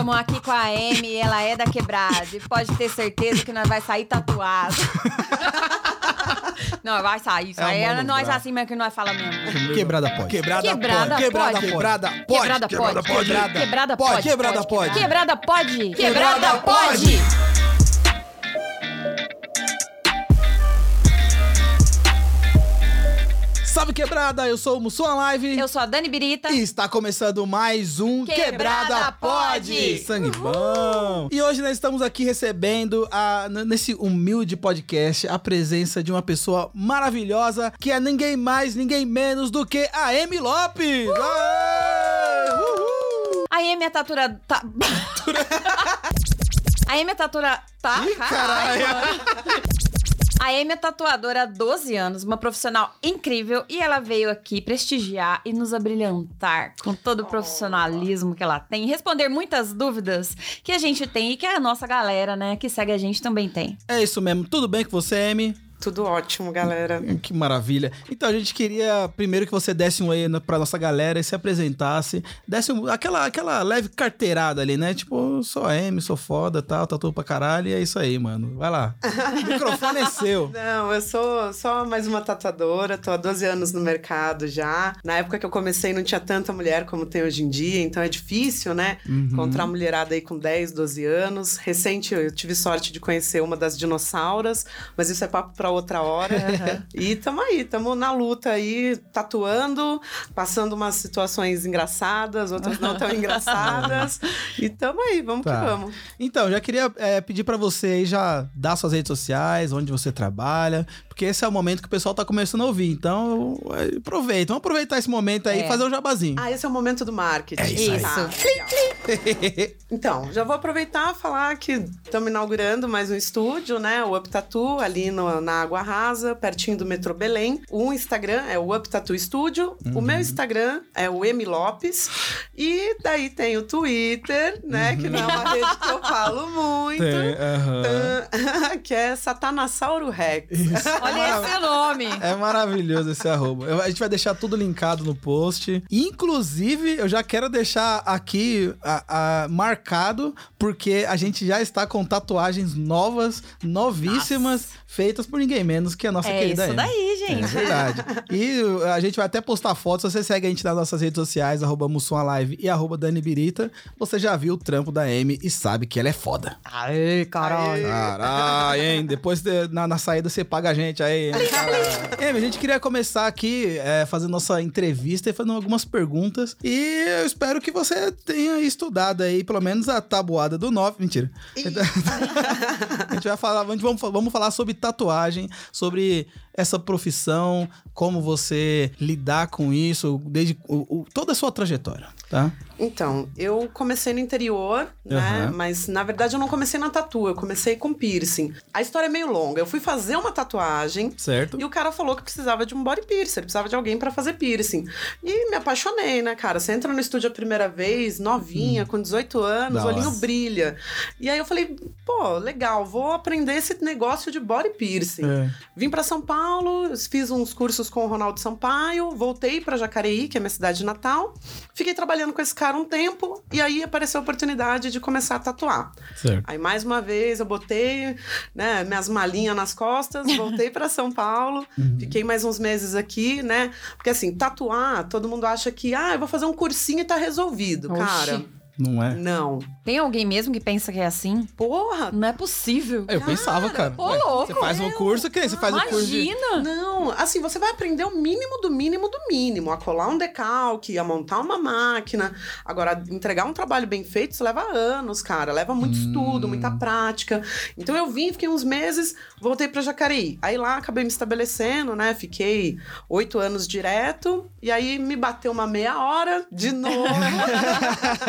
Estamos aqui com a Amy, ela é da quebrada. E pode ter certeza que nós vai sair tatuado. Não, vai sair. Isso É aí é nós assim mesmo que nós falamos mesmo. Quebrada pode. Quebrada, Quebrada pode. Quebrada pode. Quebrada pode. Quebrada pode. Quebrada Quebrada pode. Quebrada pode. Quebrada pode. Quebrada pode. Salve quebrada, eu sou o Mussum Live. Eu sou a Dani Birita. E está começando mais um Quebrada Quebrada, Pode. Sangue bom! E hoje nós estamos aqui recebendo, a- nesse humilde podcast, a presença de uma pessoa maravilhosa, que é ninguém mais, ninguém menos do que a Amy Lopes! Aê! Uhul! A Amy é tatura... Tá... A Amy é tatura... Tá? Ih, caralho! A Amy é tatuadora há 12 anos, uma profissional incrível, e ela veio aqui prestigiar e nos abrilhantar com todo o profissionalismo que ela tem, responder muitas dúvidas que a gente tem e que a nossa galera, né, que segue a gente também tem. É isso mesmo, tudo bem com você, Amy? Tudo ótimo, galera. Que maravilha. Então a gente queria primeiro que você desse um na- pra nossa galera e se apresentasse. Desse um- aquela, aquela leve carteirada ali, né? Tipo, sou Amy, sou foda, tal, tatu pra caralho. E é isso aí, mano. Vai lá. O microfone é seu. Não, eu sou só mais uma tatuadora, tô há 12 anos no mercado já. Na época que eu comecei não tinha tanta mulher como tem hoje em dia, então é difícil, né? Encontrar mulherada aí com 10, 12 anos. Recente eu tive sorte de conhecer uma das dinossauras, mas isso é papo outra hora. e tamo aí, tamo na luta aí, tatuando, passando umas situações engraçadas, outras não tão engraçadas. e tamo aí, vamos Tá. que vamos. Então, já queria é, pedir pra você aí já dar suas redes sociais, onde você trabalha, porque esse é o momento que o pessoal tá começando a ouvir. Então, é, aproveita. Vamos aproveitar esse momento aí e É. fazer um jabazinho. Ah, esse é o momento do marketing. É isso aí. Tá. Então, já vou aproveitar e falar que estamos inaugurando mais um estúdio, né? O Up Tattoo, ali no- na Água Rasa, pertinho do metrô Belém. O Instagram é o Up Tattoo Studio. O Uhum. meu Instagram é o M Lopes. E daí tem o Twitter, né? Que não é uma rede que eu falo muito. Uhum. Tem. Ah, que é Satanassauro Rex. Olha esse nome! É maravilhoso esse arroba. Eu- A gente vai deixar tudo linkado no post. Inclusive, eu já quero deixar aqui a- a- marcado, porque a gente já está com tatuagens novas, novíssimas, feitas por ninguém menos que a nossa É querida isso Amy. daí, É gente. verdade. E a gente vai até postar fotos. Se você segue a gente nas nossas redes sociais, arroba Live e arroba Dani Birita, você já viu o trampo da Amy e sabe que ela é foda. Aê, caralho. Caralho, hein? Depois de- na, na saída você paga a gente aí. hein? Amy, a gente queria começar aqui é, fazendo nossa entrevista e fazendo algumas perguntas. E eu espero que você tenha estudado aí, pelo menos a tabuada do 9. Mentira. a gente vai falar, vamos, vamos falar sobre tatuagem, sobre essa profissão, como você lidar com isso, desde o- o- toda a sua trajetória, tá? Então, eu comecei no interior, né? Aham. Mas na verdade eu não comecei na tatu, eu comecei com piercing. A história é meio longa. Eu fui fazer uma tatuagem Certo? e o cara falou que precisava de um body piercer, precisava de alguém pra fazer piercing. E me apaixonei, né, cara? Você entra no estúdio a primeira vez, novinha, com 18 anos, o olhinho brilha. E aí eu falei, pô, legal, vou aprender esse negócio de body piercing. É. Vim pra São Paulo, fiz uns cursos com o Ronaldo Sampaio, voltei pra Jacareí, que é minha cidade natal. Fiquei trabalhando com esse cara um tempo e aí apareceu a oportunidade de começar a tatuar. Certo. Aí mais uma vez eu botei, né, minhas malinhas nas costas, voltei pra São Paulo, fiquei mais uns meses aqui, né? Porque assim, tatuar, todo mundo acha que, ah, eu vou fazer um cursinho e tá resolvido, Oxi. cara. Não é? Não. Tem alguém mesmo que pensa que é assim? Porra! Não é possível. Eu pensava, cara. ô, Ué, louco, você faz um curso, que Você faz um curso de... Imagina! Não, assim, você vai aprender o mínimo do mínimo do mínimo. A colar um decalque, a montar uma máquina. Agora, entregar um trabalho bem feito, isso leva anos, cara. Leva muito Hum. estudo, muita prática. Então eu vim, fiquei uns meses, voltei pra Jacareí. Aí lá acabei me estabelecendo, né? Fiquei oito anos direto. E aí me bateu uma meia hora de novo.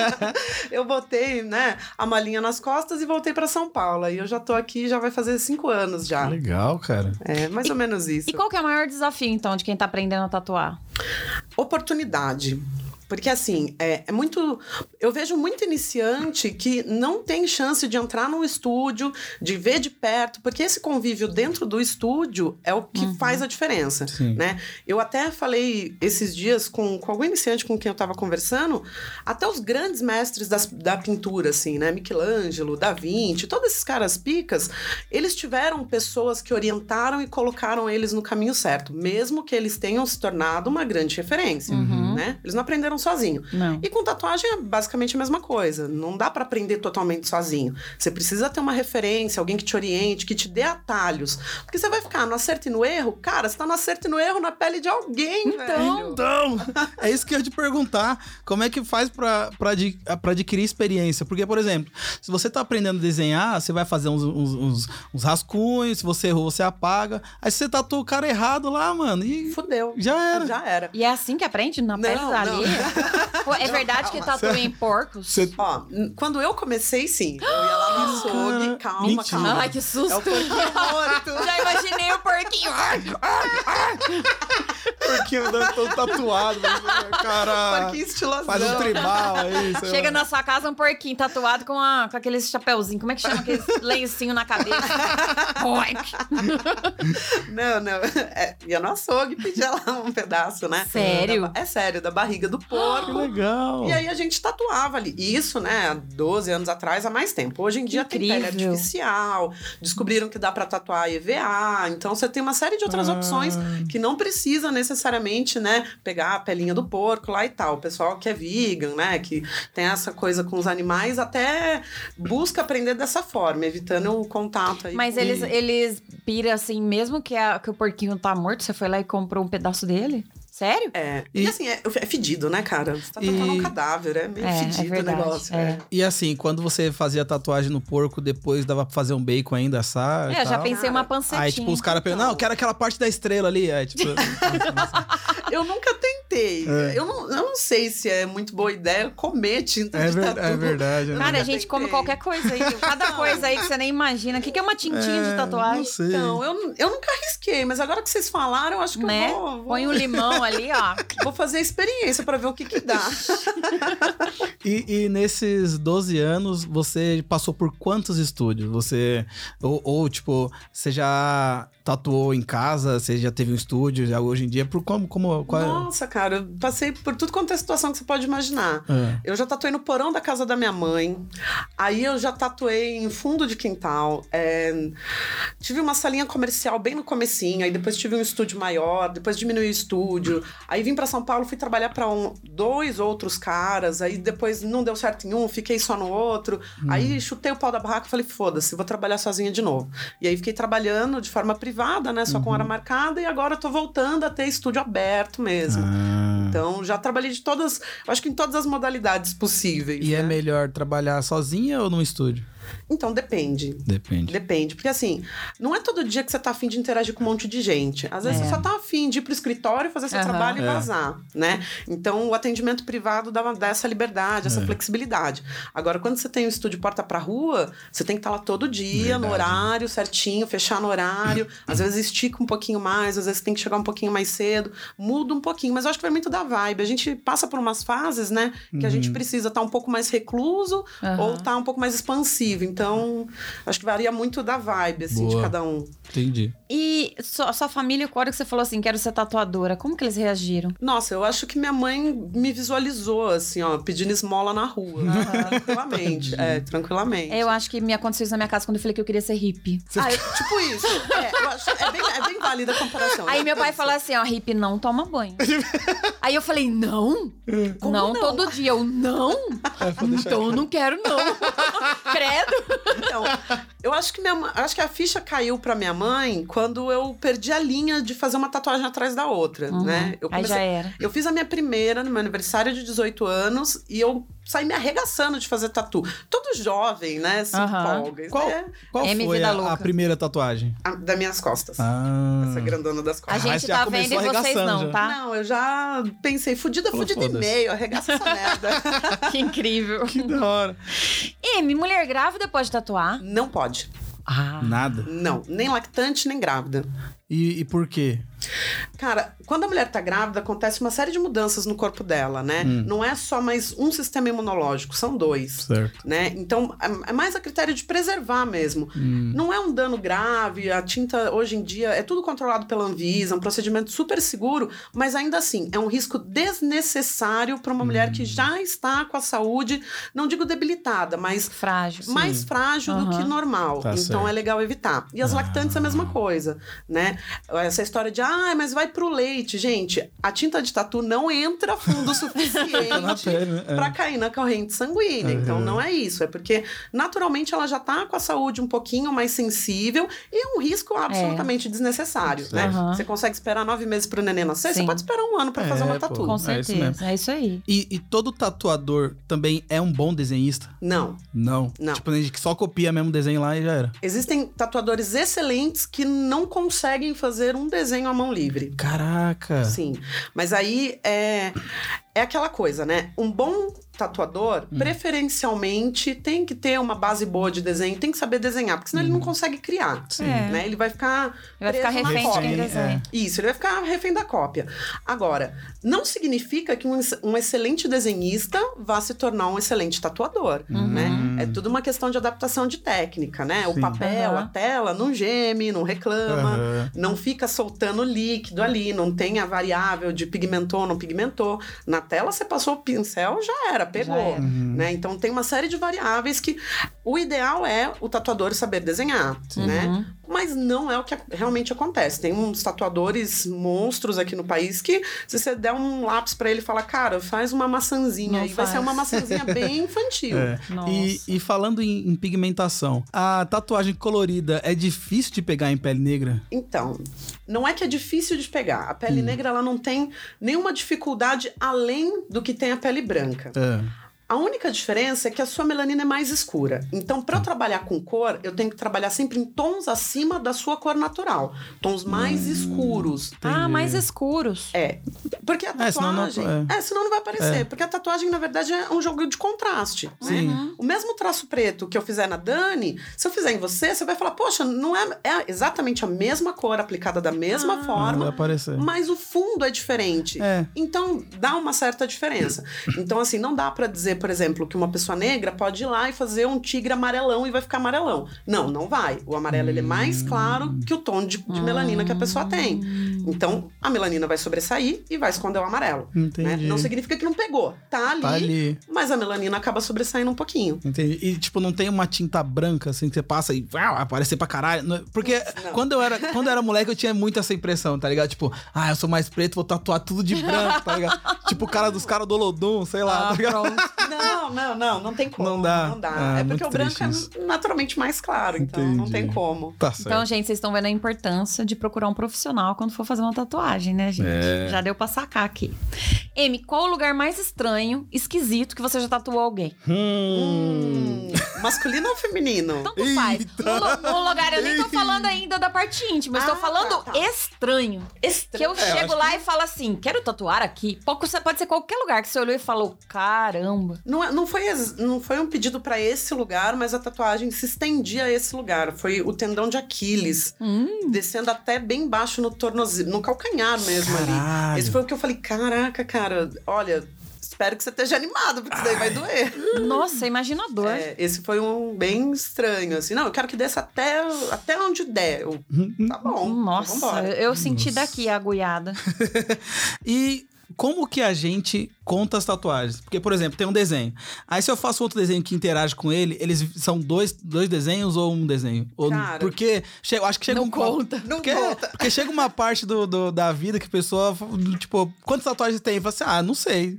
eu botei, né, a malinha nas costas e voltei pra São Paulo. E eu já tô aqui, já vai fazer cinco anos já. Legal, cara. É, mais ou menos isso. E qual que é o maior desafio, então, de quem tá aprendendo a tatuar? oportunidade. Porque assim, é, é muito. Eu vejo muito iniciante que não tem chance de entrar num estúdio, de ver de perto, porque esse convívio dentro do estúdio é o que faz a diferença. Sim. Né? Eu até falei esses dias com, com algum iniciante com quem eu estava conversando, até os grandes mestres das, da pintura, assim, né? Michelangelo, Da Vinci, todos esses caras picas, eles tiveram pessoas que orientaram e colocaram eles no caminho certo, mesmo que eles tenham se tornado uma grande referência, né? Eles não aprenderam sozinho. Não. E com tatuagem é basicamente a mesma coisa. Não dá pra aprender totalmente sozinho. Você precisa ter uma referência, alguém que te oriente, que te dê atalhos. Porque você vai ficar no acerto e no erro. Cara, você tá no acerto e no erro na pele de alguém, velho. Então, é isso que eu ia te perguntar. Como é que faz pra, pra, adi- pra adquirir experiência? Porque, por exemplo, se você tá aprendendo a desenhar, você vai fazer uns, uns, uns- uns rascunhos, se você errou, você apaga. Aí você tatua o cara errado lá, mano, e Fudeu. já era. Já era. E é assim que aprende? Na Não, pele da não. Pô, é verdade que tatua em porcos? Você- Ó, quando eu comecei, sim. Eu ia lá no açougue. Calma, Mentira. calma. Ai, que É susto. o porquinho morto. Já imaginei o porquinho. Porque andando todo tatuado, cara. Porquinho estilosão. Faz um tribal aí. Chega lá. na sua casa um porquinho tatuado com, a, com aqueles chapéuzinho. Como é que chama aqueles lencinho na cabeça? Não, não. É, ia no açougue e pedia lá um pedaço, né? Sério? Da é sério, da barriga do Que porco. legal. E aí a gente tatuava ali. E Isso, né, há 12 anos atrás, há mais tempo. Hoje em dia tem pele Incrível. artificial, descobriram que dá pra tatuar EVA. Então você tem uma série de outras Ah. opções que não precisa necessariamente, né, pegar a pelinha do porco lá e tal. O pessoal que é vegan, né, que tem essa coisa com os animais, até busca aprender dessa forma, evitando o contato aí. Mas com- eles, eles piram assim, mesmo que, a- que o porquinho tá morto, você foi lá e comprou um pedaço dele? Sério? É. E, E- assim, é, é fedido, né, cara? Você tá tatuando E- um cadáver, é meio É, é fedido verdade, o negócio. é. é. E assim, quando você fazia tatuagem no porco, depois dava pra fazer um bacon ainda, assar? e É, já pensei uma pancetinha. Aí, tipo, os caras perguntam, não, eu quero aquela parte da estrela ali. É, tipo, Eu nunca tentei. É. Eu, não, eu não sei se é muito boa ideia comer tinta é, de ver- tatu. é verdade. né? Cara, a gente come qualquer coisa aí. Cada coisa aí que você nem imagina. O que, que é uma tintinha É, de tatuagem? Não sei. Então, eu, eu nunca arrisquei, mas agora que vocês falaram, eu acho que Né? eu vou, vou, Põe um limão ali, ó. vou fazer a experiência pra ver o que que dá. E, e nesses 12 anos, você passou por quantos estúdios? Você. Ou, ou, tipo, você já tatuou em casa? Você já teve um estúdio? Já hoje em dia? Por como. como qual é? Nossa, cara, eu passei por tudo quanto é situação que você pode imaginar. É. Eu já tatuei no porão da casa da minha mãe. Aí eu já tatuei em fundo de quintal. É, Tive uma salinha comercial bem no comecinho. Aí depois tive um estúdio maior. Depois diminuí o estúdio. Aí vim pra São Paulo, fui trabalhar pra um, dois outros caras. Aí depois não deu certo em um, fiquei só no outro. Aí chutei o pau da barraca e falei, foda-se, vou trabalhar sozinha de novo. E aí fiquei trabalhando de forma privada, né? Só com hora marcada. E agora eu tô voltando a ter estúdio aberto mesmo. Ah. Então, já trabalhei de todas, acho que em todas as modalidades possíveis. E é né? melhor trabalhar sozinha ou num estúdio? Então, depende. Depende. Depende. Porque assim, não é todo dia que você tá afim de interagir com um monte de gente. Às vezes É. você só tá afim de ir pro escritório, fazer seu Aham. trabalho e É. vazar, né? Então, o atendimento privado dá, dá essa liberdade, essa É. flexibilidade. Agora, quando você tem um estúdio porta pra rua, você tem que estar lá todo dia, no Verdade. horário certinho, fechar no horário. Às vezes estica um pouquinho mais, às vezes tem que chegar um pouquinho mais cedo. Muda um pouquinho, mas eu acho que vai muito da vibe. A gente passa por umas fases, né? Que a gente precisa estar um pouco mais recluso Aham. ou tá um pouco mais expansivo. Criativo. Então, acho que varia muito da vibe, assim, de Boa. cada um. Entendi. E sua, sua família, hora que você falou assim, quero ser tatuadora, como que eles reagiram? Nossa, eu acho que minha mãe me visualizou, assim, ó, pedindo esmola na rua. tranquilamente. É, tranquilamente. Eu acho que me aconteceu isso na minha casa quando eu falei que eu queria ser hippie. Ah, eu- tipo isso. É, eu acho, é, bem, é bem válida a comparação. Aí meu pai falou assim, ó, hippie não toma banho. Aí eu falei, não? Como não, não? todo dia. Eu, não? então eu não quero, não. Credo. Então, eu acho que minha acho que a ficha caiu pra minha mãe quando eu perdi a linha de fazer uma tatuagem atrás da outra, né? Eu Uhum. Aí já era. Eu fiz a minha primeira no meu aniversário de 18 anos e eu saí me arregaçando de fazer tatu. Todo jovem, né? Se empolga. Isso Qual, é qual M foi a, a primeira tatuagem? a- das minhas costas. Ah. Essa grandona das A costas. Mas gente já tá vendo e vocês não, já. tá? Não, eu já pensei, fudida, Falou, fudida e meio, arregaça essa merda. Que incrível. Que da hora. M, mulher grávida pode tatuar? Não pode. Ah. Nada. Não, nem lactante, nem grávida. E, e por quê? Cara, quando a mulher tá grávida, acontece uma série de mudanças no corpo dela, né? Hum. Não é só mais um sistema imunológico, são dois. Certo. Né? Então, é é mais a critério de preservar mesmo. Hum. Não é um dano grave, a tinta hoje em dia é tudo controlado pela Anvisa, é um procedimento super seguro, mas ainda assim, é um risco desnecessário para uma mulher Hum. que já está com a saúde, não digo debilitada, mas Frágil. mais frágil do Aham. que normal. Tá então certo. é legal evitar. E as lactantes é a mesma coisa, né? Essa história de, ah, mas vai pro leite. Gente, a tinta de tatu não entra fundo o suficiente? É. pra cair na corrente sanguínea. Então Uhum. não é isso. É porque naturalmente ela já tá com a saúde um pouquinho mais sensível e é um risco absolutamente desnecessário, né? Aham. Você consegue esperar nove meses pro neném nascer, Sim. você pode esperar um ano pra É, fazer uma pô. tatu. Com É isso certeza. É isso aí. E, e todo tatuador também é um bom desenhista? Não. Não. Não. Tipo, tem gente que só copia mesmo o desenho lá e já era. Existem tatuadores excelentes que não conseguem fazer um desenho à mão livre. Caraca. Sim. Mas aí é, é aquela coisa, né? Um bom tatuador, Hum. preferencialmente, tem que ter uma base boa de desenho, tem que saber desenhar, porque senão ele não consegue criar. Hum. Sim. É. Né? Ele vai ficar. Ele vai ficar refém de quem cópia. desenha. Isso, ele vai ficar refém da cópia. Agora, não significa que um, um excelente desenhista vá se tornar um excelente tatuador, né? É tudo uma questão de adaptação de técnica, né? O Sim. papel, Aham. a tela, não geme, não reclama, Aham. não fica soltando líquido ali, não tem a variável de pigmentou, não pigmentou. Na tela você passou o pincel, já era, pegou. Já era. Né? Então tem uma série de variáveis que o ideal é o tatuador saber desenhar, né? Mas não é o que realmente acontece. Tem uns tatuadores monstros aqui no país que, se você der um lápis pra ele e falar, cara, faz uma maçãzinha, Não e vai ser faz. uma maçãzinha bem infantil. É. Nossa. E, e falando em, em pigmentação, a tatuagem colorida é difícil de pegar em pele negra? Então, não é que é difícil de pegar. A pele negra ela não tem nenhuma dificuldade além do que tem a pele branca. É. A única diferença é que a sua melanina é mais escura. Então, para eu trabalhar com cor, eu tenho que trabalhar sempre em tons acima da sua cor natural. Tons mais escuros. Ah, mais escuros. É. Porque a É, senão não- tatuagem. é. senão não vai aparecer. Porque a tatuagem, na verdade, é um jogo de contraste. né? Sim. O mesmo traço preto que eu fizer na Dani, se eu fizer em você, você vai falar, poxa, não é, é exatamente a mesma cor aplicada da mesma Não vai forma. aparecer. Mas o fundo é diferente. É. Então, dá uma certa diferença. Então, assim, não dá pra dizer, por exemplo, que uma pessoa negra pode ir lá e fazer um tigre amarelão e vai ficar amarelão. Não, não vai. O amarelo ele é mais claro que o tom de, de melanina que a pessoa tem. Então, a melanina vai sobressair e vai esconder o amarelo. né? Não significa que não pegou. Tá ali, Tá ali. mas a melanina acaba sobressaindo um pouquinho. Entendi. E, tipo, não tem uma tinta branca, assim, que você passa e uau, aparecer pra caralho. Porque Não. quando eu, era, quando eu era moleque, eu tinha muito essa impressão, tá ligado? Tipo, ah, eu sou mais preto, vou tatuar tudo de branco, tá ligado? tipo o cara dos caras do Olodum, sei lá, tá ligado? Não, não, não, não tem como. Não dá. Não dá. Ah, é porque o branco triste é naturalmente mais claro, então não Entendi. tem como. Tá certo. Então, gente, vocês estão vendo a importância de procurar um profissional quando for fazer uma tatuagem, né, gente? É. Já deu pra sacar aqui. M, qual o lugar mais estranho, esquisito que você já tatuou alguém? Hum. Hum, masculino ou feminino? Tanto faz. Eita. Lu- um lugar, eu nem tô falando ainda da parte íntima, eu Ah, tô falando tá, tá. estranho. Que eu Estranho. chego lá e falo assim, quero tatuar aqui. Pode ser qualquer lugar que você olhou e falou, caramba. Não, é- não, foi, não foi um pedido pra esse lugar, mas a tatuagem se estendia a esse lugar. Foi o tendão de Aquiles, Hum. descendo até bem baixo no tornozelo, no calcanhar mesmo Caralho. ali. Esse foi o que eu falei, caraca, cara, olha, espero que você esteja animado, porque isso daí vai doer. Nossa, imagina a dor. É, esse foi um bem estranho, assim. Não, eu quero que desça até, até onde der. Eu, tá bom. Nossa, vambora. eu senti daqui a agulhada. E como que a gente conta as tatuagens? Porque, por exemplo, tem um desenho. Aí se eu faço outro desenho que interage com ele, eles são dois, dois desenhos ou um desenho? Ou, Cara, porque che- acho que chega não um conta. Não porque, conta. porque chega uma parte do, do- da vida que a pessoa, tipo, quantas tatuagens tem? Fala assim, ah, não sei.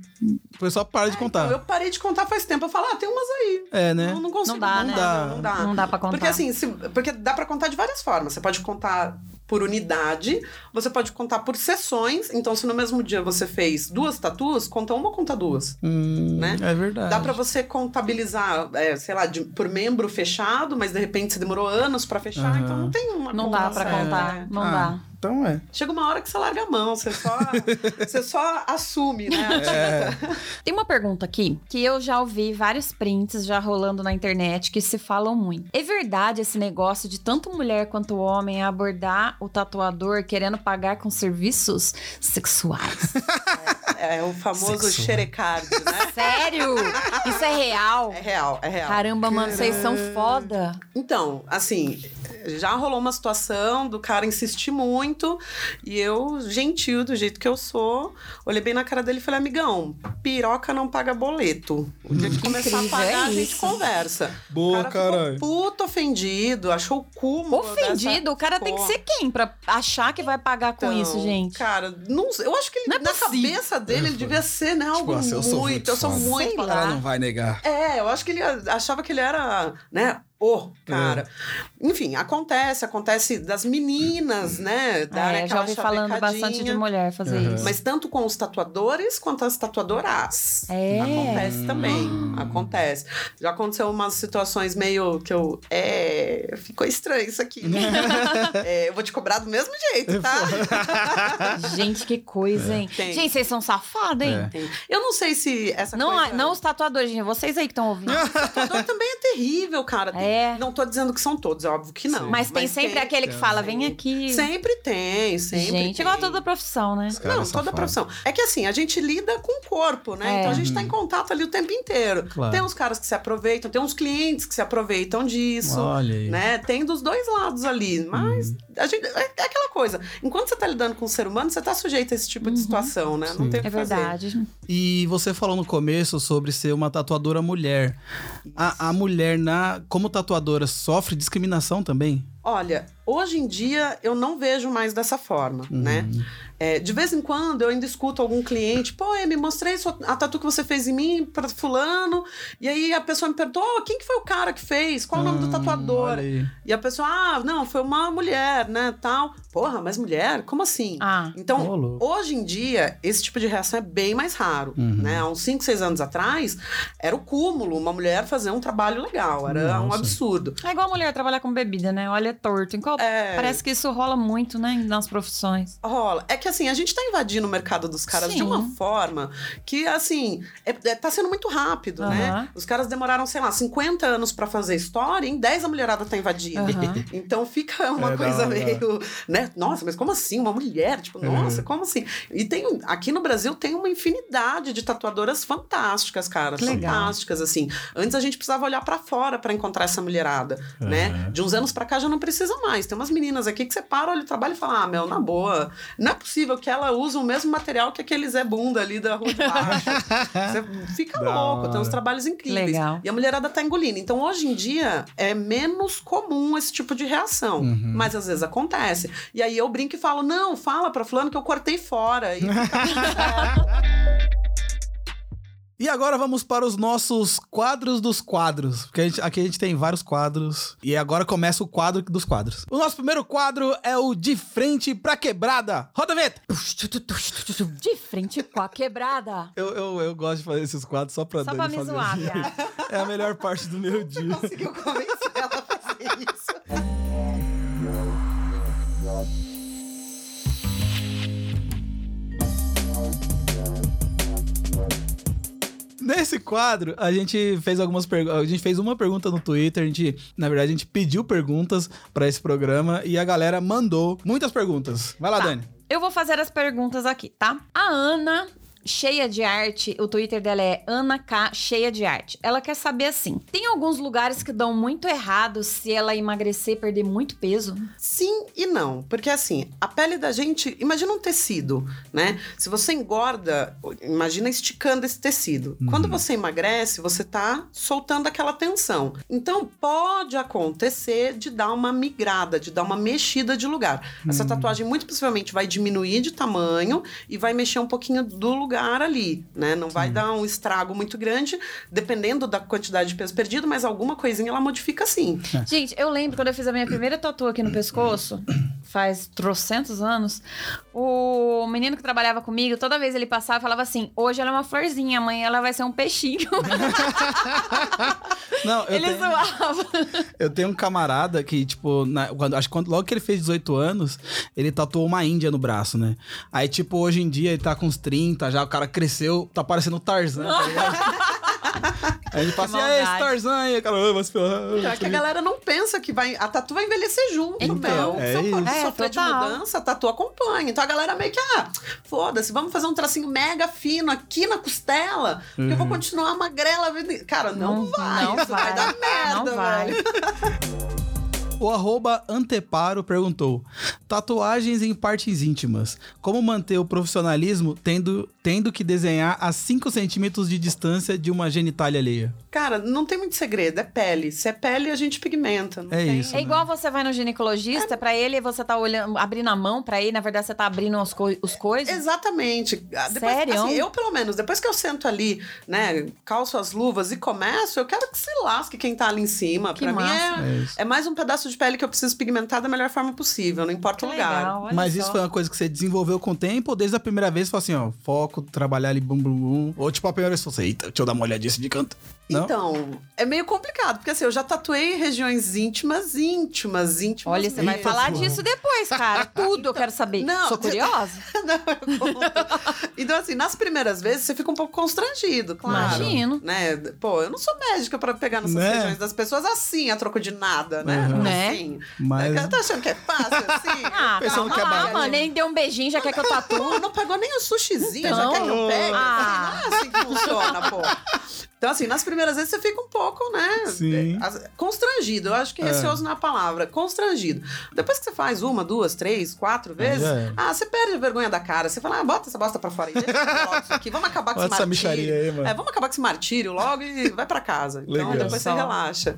O pessoal para de contar. Então, eu parei de contar faz tempo. Eu falo, ah, tem umas aí. É, né? Não, não consigo. Não dá, né? Não, não dá. Não dá pra contar. Porque assim, se- porque dá pra contar de várias formas. Você pode contar por unidade, você pode contar por sessões. Então, se no mesmo dia você fez duas tatuas, conta uma, conta duas. Hum, né? É verdade. Dá pra você contabilizar, é, sei lá, de- por membro fechado, mas de repente você demorou anos pra fechar, Aham. então não tem uma Não dá pra certa, contar. né? Não Ah, dá. Então é. Chega uma hora que você larga a mão, você só, você só assume, né? tinta. Tem uma pergunta aqui que eu já ouvi vários prints já rolando na internet que se falam muito. É verdade esse negócio de tanto mulher quanto homem abordar o tatuador querendo pagar com serviços sexuais? É o famoso Sexual. xerecard, né? Sério? Isso é real? É real, é real. Caramba, mano, vocês são foda. Então, assim, já rolou uma situação do cara insistir muito e eu, gentil do jeito que eu sou, olhei bem na cara dele e falei: amigão, piroca não paga boleto. O dia que começar a incrível, pagar, é a gente conversa. Boa, o cara puto ofendido, achou o cúmulo. Ofendido, o cara tem que ser quem pra achar que vai pagar com Então, isso, gente? Cara, não, sei, eu acho que ele, Não é na possível. cabeça dele ele devia ser, né, algo assim, muito, eu sou muito, Sei pra lá. Ela não vai negar. É, eu acho que ele achava que ele era, né, o cara. Enfim, acontece, acontece das meninas, né, É, já aquela ouvi falando bastante de mulher fazer Uhum. isso. Mas tanto com os tatuadores quanto as tatuadoras. É. Acontece também. Acontece. Já aconteceu umas situações meio que eu. É. Ficou estranho isso aqui. É, eu vou te cobrar do mesmo jeito, tá? Gente, que coisa, hein? Tem. Gente, vocês são safados, hein? É. Eu não sei se essa Não, coisa... não os tatuadores, gente. Vocês aí que estão ouvindo. tatuador também é terrível, cara. Tem- É. Não tô dizendo que são todos, é óbvio que não. Mas tem sempre aquele que fala, vem aqui. Sempre tem, sempre gente, tem. igual toda profissão, né? Cara, Não, é toda profissão. É que assim, a gente lida com o corpo, né? É. Então a gente tá em contato ali o tempo inteiro. Claro. Tem uns caras que se aproveitam, tem uns clientes que se aproveitam disso. Olha aí. Né? Tem dos dois lados ali. Mas a gente, é, é aquela coisa. Enquanto você tá lidando com o ser humano, você tá sujeito a esse tipo de situação, né? Não tem o que É fazer. verdade. E você falou no começo sobre ser uma tatuadora mulher. A, a mulher, na como tatuadora, sofre discriminação também? Olha, hoje em dia eu não vejo mais dessa forma, né? É, de vez em quando eu ainda escuto algum cliente, pô, eu me mostrei a tatu que você fez em mim para fulano, e aí a pessoa me perguntou, "Oh, quem que foi o cara que fez? Qual o nome do Hum, tatuador? E a pessoa, ah, não, foi uma mulher, né, tal. Porra, mas mulher? Como assim? Ah, Então, hoje em dia, esse tipo de reação é bem mais raro, Uhum. né? Há uns 5, 6 anos atrás, era o cúmulo uma mulher fazer um trabalho legal, era um Nossa. absurdo. é igual a mulher trabalhar com bebida, né? Olha torto. Em qual- É. Parece que isso rola muito, né? Nas profissões. Rola. É que assim, a gente tá invadindo o mercado dos caras de Sim. uma forma que, assim, é, é- tá sendo muito rápido, né? Os caras demoraram, sei lá, 50 anos pra fazer história, em 10 a mulherada tá invadindo. Então fica uma É, coisa dá. meio, né? Nossa, mas como assim? Uma mulher? Tipo, nossa, como assim? E tem, aqui no Brasil tem uma infinidade de tatuadoras fantásticas, cara. Que legal. Fantásticas, assim. Antes a gente precisava olhar pra fora pra encontrar essa mulherada, né? De uns anos pra cá já não precisa mais. Tem umas meninas aqui que você para, olha o trabalho e fala, ah, meu, na boa, não é possível que ela use o mesmo material que aquele Zé Bunda ali da rua de baixo. você fica Da louco, tem hora. uns trabalhos incríveis. Legal. E a mulherada tá engolindo. Então, hoje em dia, é menos comum esse tipo de reação. Uhum. Mas às vezes acontece. E aí eu brinco e falo, não, fala pra fulano que eu cortei fora. E. E agora vamos para os nossos quadros dos quadros. Porque a gente- aqui a gente tem vários quadros. E agora começa o quadro dos quadros. O nosso primeiro quadro é o De Frente pra Quebrada. Roda a vinheta! De frente com a quebrada. Eu, eu, eu gosto de fazer esses quadros só pra Só pra me zoar, viado. É a melhor parte do meu dia. Conseguiu convencer ela a fazer isso. Nesse quadro, a gente fez algumas perguntas. A gente fez uma pergunta no Twitter. A gente, na verdade, a gente pediu perguntas pra esse programa e a galera mandou muitas perguntas. Vai lá, Tá. Dani. Eu vou fazer as perguntas aqui, tá? A Ana Cheia de Arte, o Twitter dela é Ana K Cheia de Arte. Ela quer saber assim: tem alguns lugares que dão muito errado se ela emagrecer perder muito peso? Sim e não. Porque assim, a pele da gente, imagina um tecido, né? Se você engorda, imagina esticando esse tecido. Quando você emagrece, você tá soltando aquela tensão. Então pode acontecer de dar uma migrada, de dar uma mexida de lugar. Essa tatuagem muito possivelmente vai diminuir de tamanho e vai mexer um pouquinho do lugar ali, né? Não vai dar um estrago muito grande, dependendo da quantidade de peso perdido, mas alguma coisinha ela modifica sim. Gente, eu lembro quando eu fiz a minha primeira tatu aqui no pescoço, faz trocentos anos, o menino que trabalhava comigo, toda vez ele passava falava assim: hoje ela é uma florzinha, amanhã ela vai ser um peixinho. Não, eu ele tenho, zoava. eu tenho um camarada que, tipo, na- quando, acho que quando, logo que ele fez 18 anos, ele tatuou uma índia no braço, né? Aí, tipo, hoje em dia ele tá com uns 30, já o cara cresceu, tá parecendo o Tarzan, tá ligado? Aí ele fala assim, é esse Maldade. Tarzan aí, cara, ah, mas pelo- É que a galera não pensa que vai, a tatu vai envelhecer junto, Então, meu. é Se eu for isso. sofrer É, de total. mudança, a tatu acompanha. Então a galera meio que, ah, foda-se, vamos fazer um tracinho mega fino aqui na costela, que eu vou continuar magrela. Cara, não, Não- vai, não isso vai, vai. dar merda, Não vai. velho. O arroba Anteparo perguntou: Tatuagens em partes íntimas. Como manter o profissionalismo tendo, tendo que desenhar a 5 centímetros de distância de uma genitália alheia? Cara, não tem muito segredo, é pele. Se é pele, a gente pigmenta. Não É tem... isso. É igual você vai no ginecologista, pra ele você tá olhando, abrindo a mão pra ele, na verdade você tá abrindo os, coi os coisas. Exatamente. Ah, Depois, Sério? assim, eu, pelo menos, depois que eu sento ali, né, calço as luvas e começo, eu quero que se lasque quem tá ali em cima. Que pra massa. mim É é, é mais um pedaço de pele que eu preciso pigmentar da melhor forma possível, não importa Que o lugar. legal, Mas só. isso foi uma coisa que você desenvolveu com o tempo ou desde a primeira vez você falou assim, ó, foco, trabalhar ali, bum, bum, bum. Ou tipo, a primeira vez você assim, eita, deixa eu dar uma olhadinha assim de canto. Não? Então, é meio complicado, porque assim, eu já tatuei regiões íntimas, íntimas, íntimas. Olha, você vai falar disso depois, cara. Tudo eu quero saber. Não, Sou curiosa. Não, eu conto. então, assim, nas primeiras vezes você fica um pouco constrangido, claro. Imagino. Né? Pô, eu não sou médica pra pegar nessas Né? regiões das pessoas assim, a troco de nada, né? Uhum. Não é Né? assim. Mas- Tá achando que é fácil assim? Ah, Pensando calma que é. Nem deu um beijinho, já quer que eu tatue. Pô, não pegou nem o sushizinho, já Então. quer que eu pegue? Ah. Assim, não é assim que funciona, pô. Então, assim, nas primeiras vezes você fica um pouco, né? Sim. as- Constrangido. Eu acho que É. receoso não é a palavra. Constrangido. Depois que você faz uma, duas, três, quatro vezes, é. ah, você perde a vergonha da cara. Você fala, ah, bota essa bosta pra fora aí. Deixa isso aqui. Vamos acabar com Bota esse essa martírio. aí, mano. É, vamos acabar com esse martírio logo e vai pra casa. Então, Legal. depois você relaxa.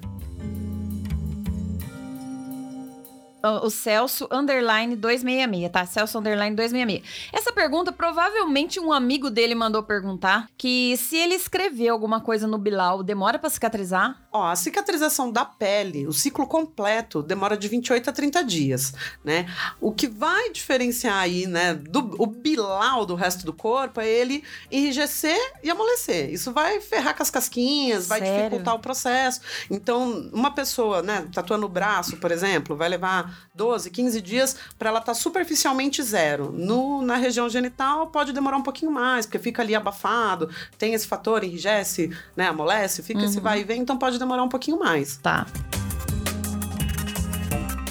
O Celso Underline 266, tá? Celso Underline 266. Essa pergunta, provavelmente um amigo dele mandou perguntar que se ele escrever alguma coisa no Bilal, demora pra cicatrizar? Ó, a cicatrização da pele, o ciclo completo, demora de 28 a 30 dias, né? O que vai diferenciar aí, né, do o bilau do resto do corpo é ele enrijecer e amolecer. Isso vai ferrar com as casquinhas, vai Sério? dificultar o processo. Então, uma pessoa, né, tatuando o braço, por exemplo, vai levar 12, 15 dias para ela estar superficialmente zero. No, na região genital pode demorar um pouquinho mais, porque fica ali abafado, tem esse fator, enrijece, né, amolece, fica esse vai e vem, então pode demorar um pouquinho mais. Tá.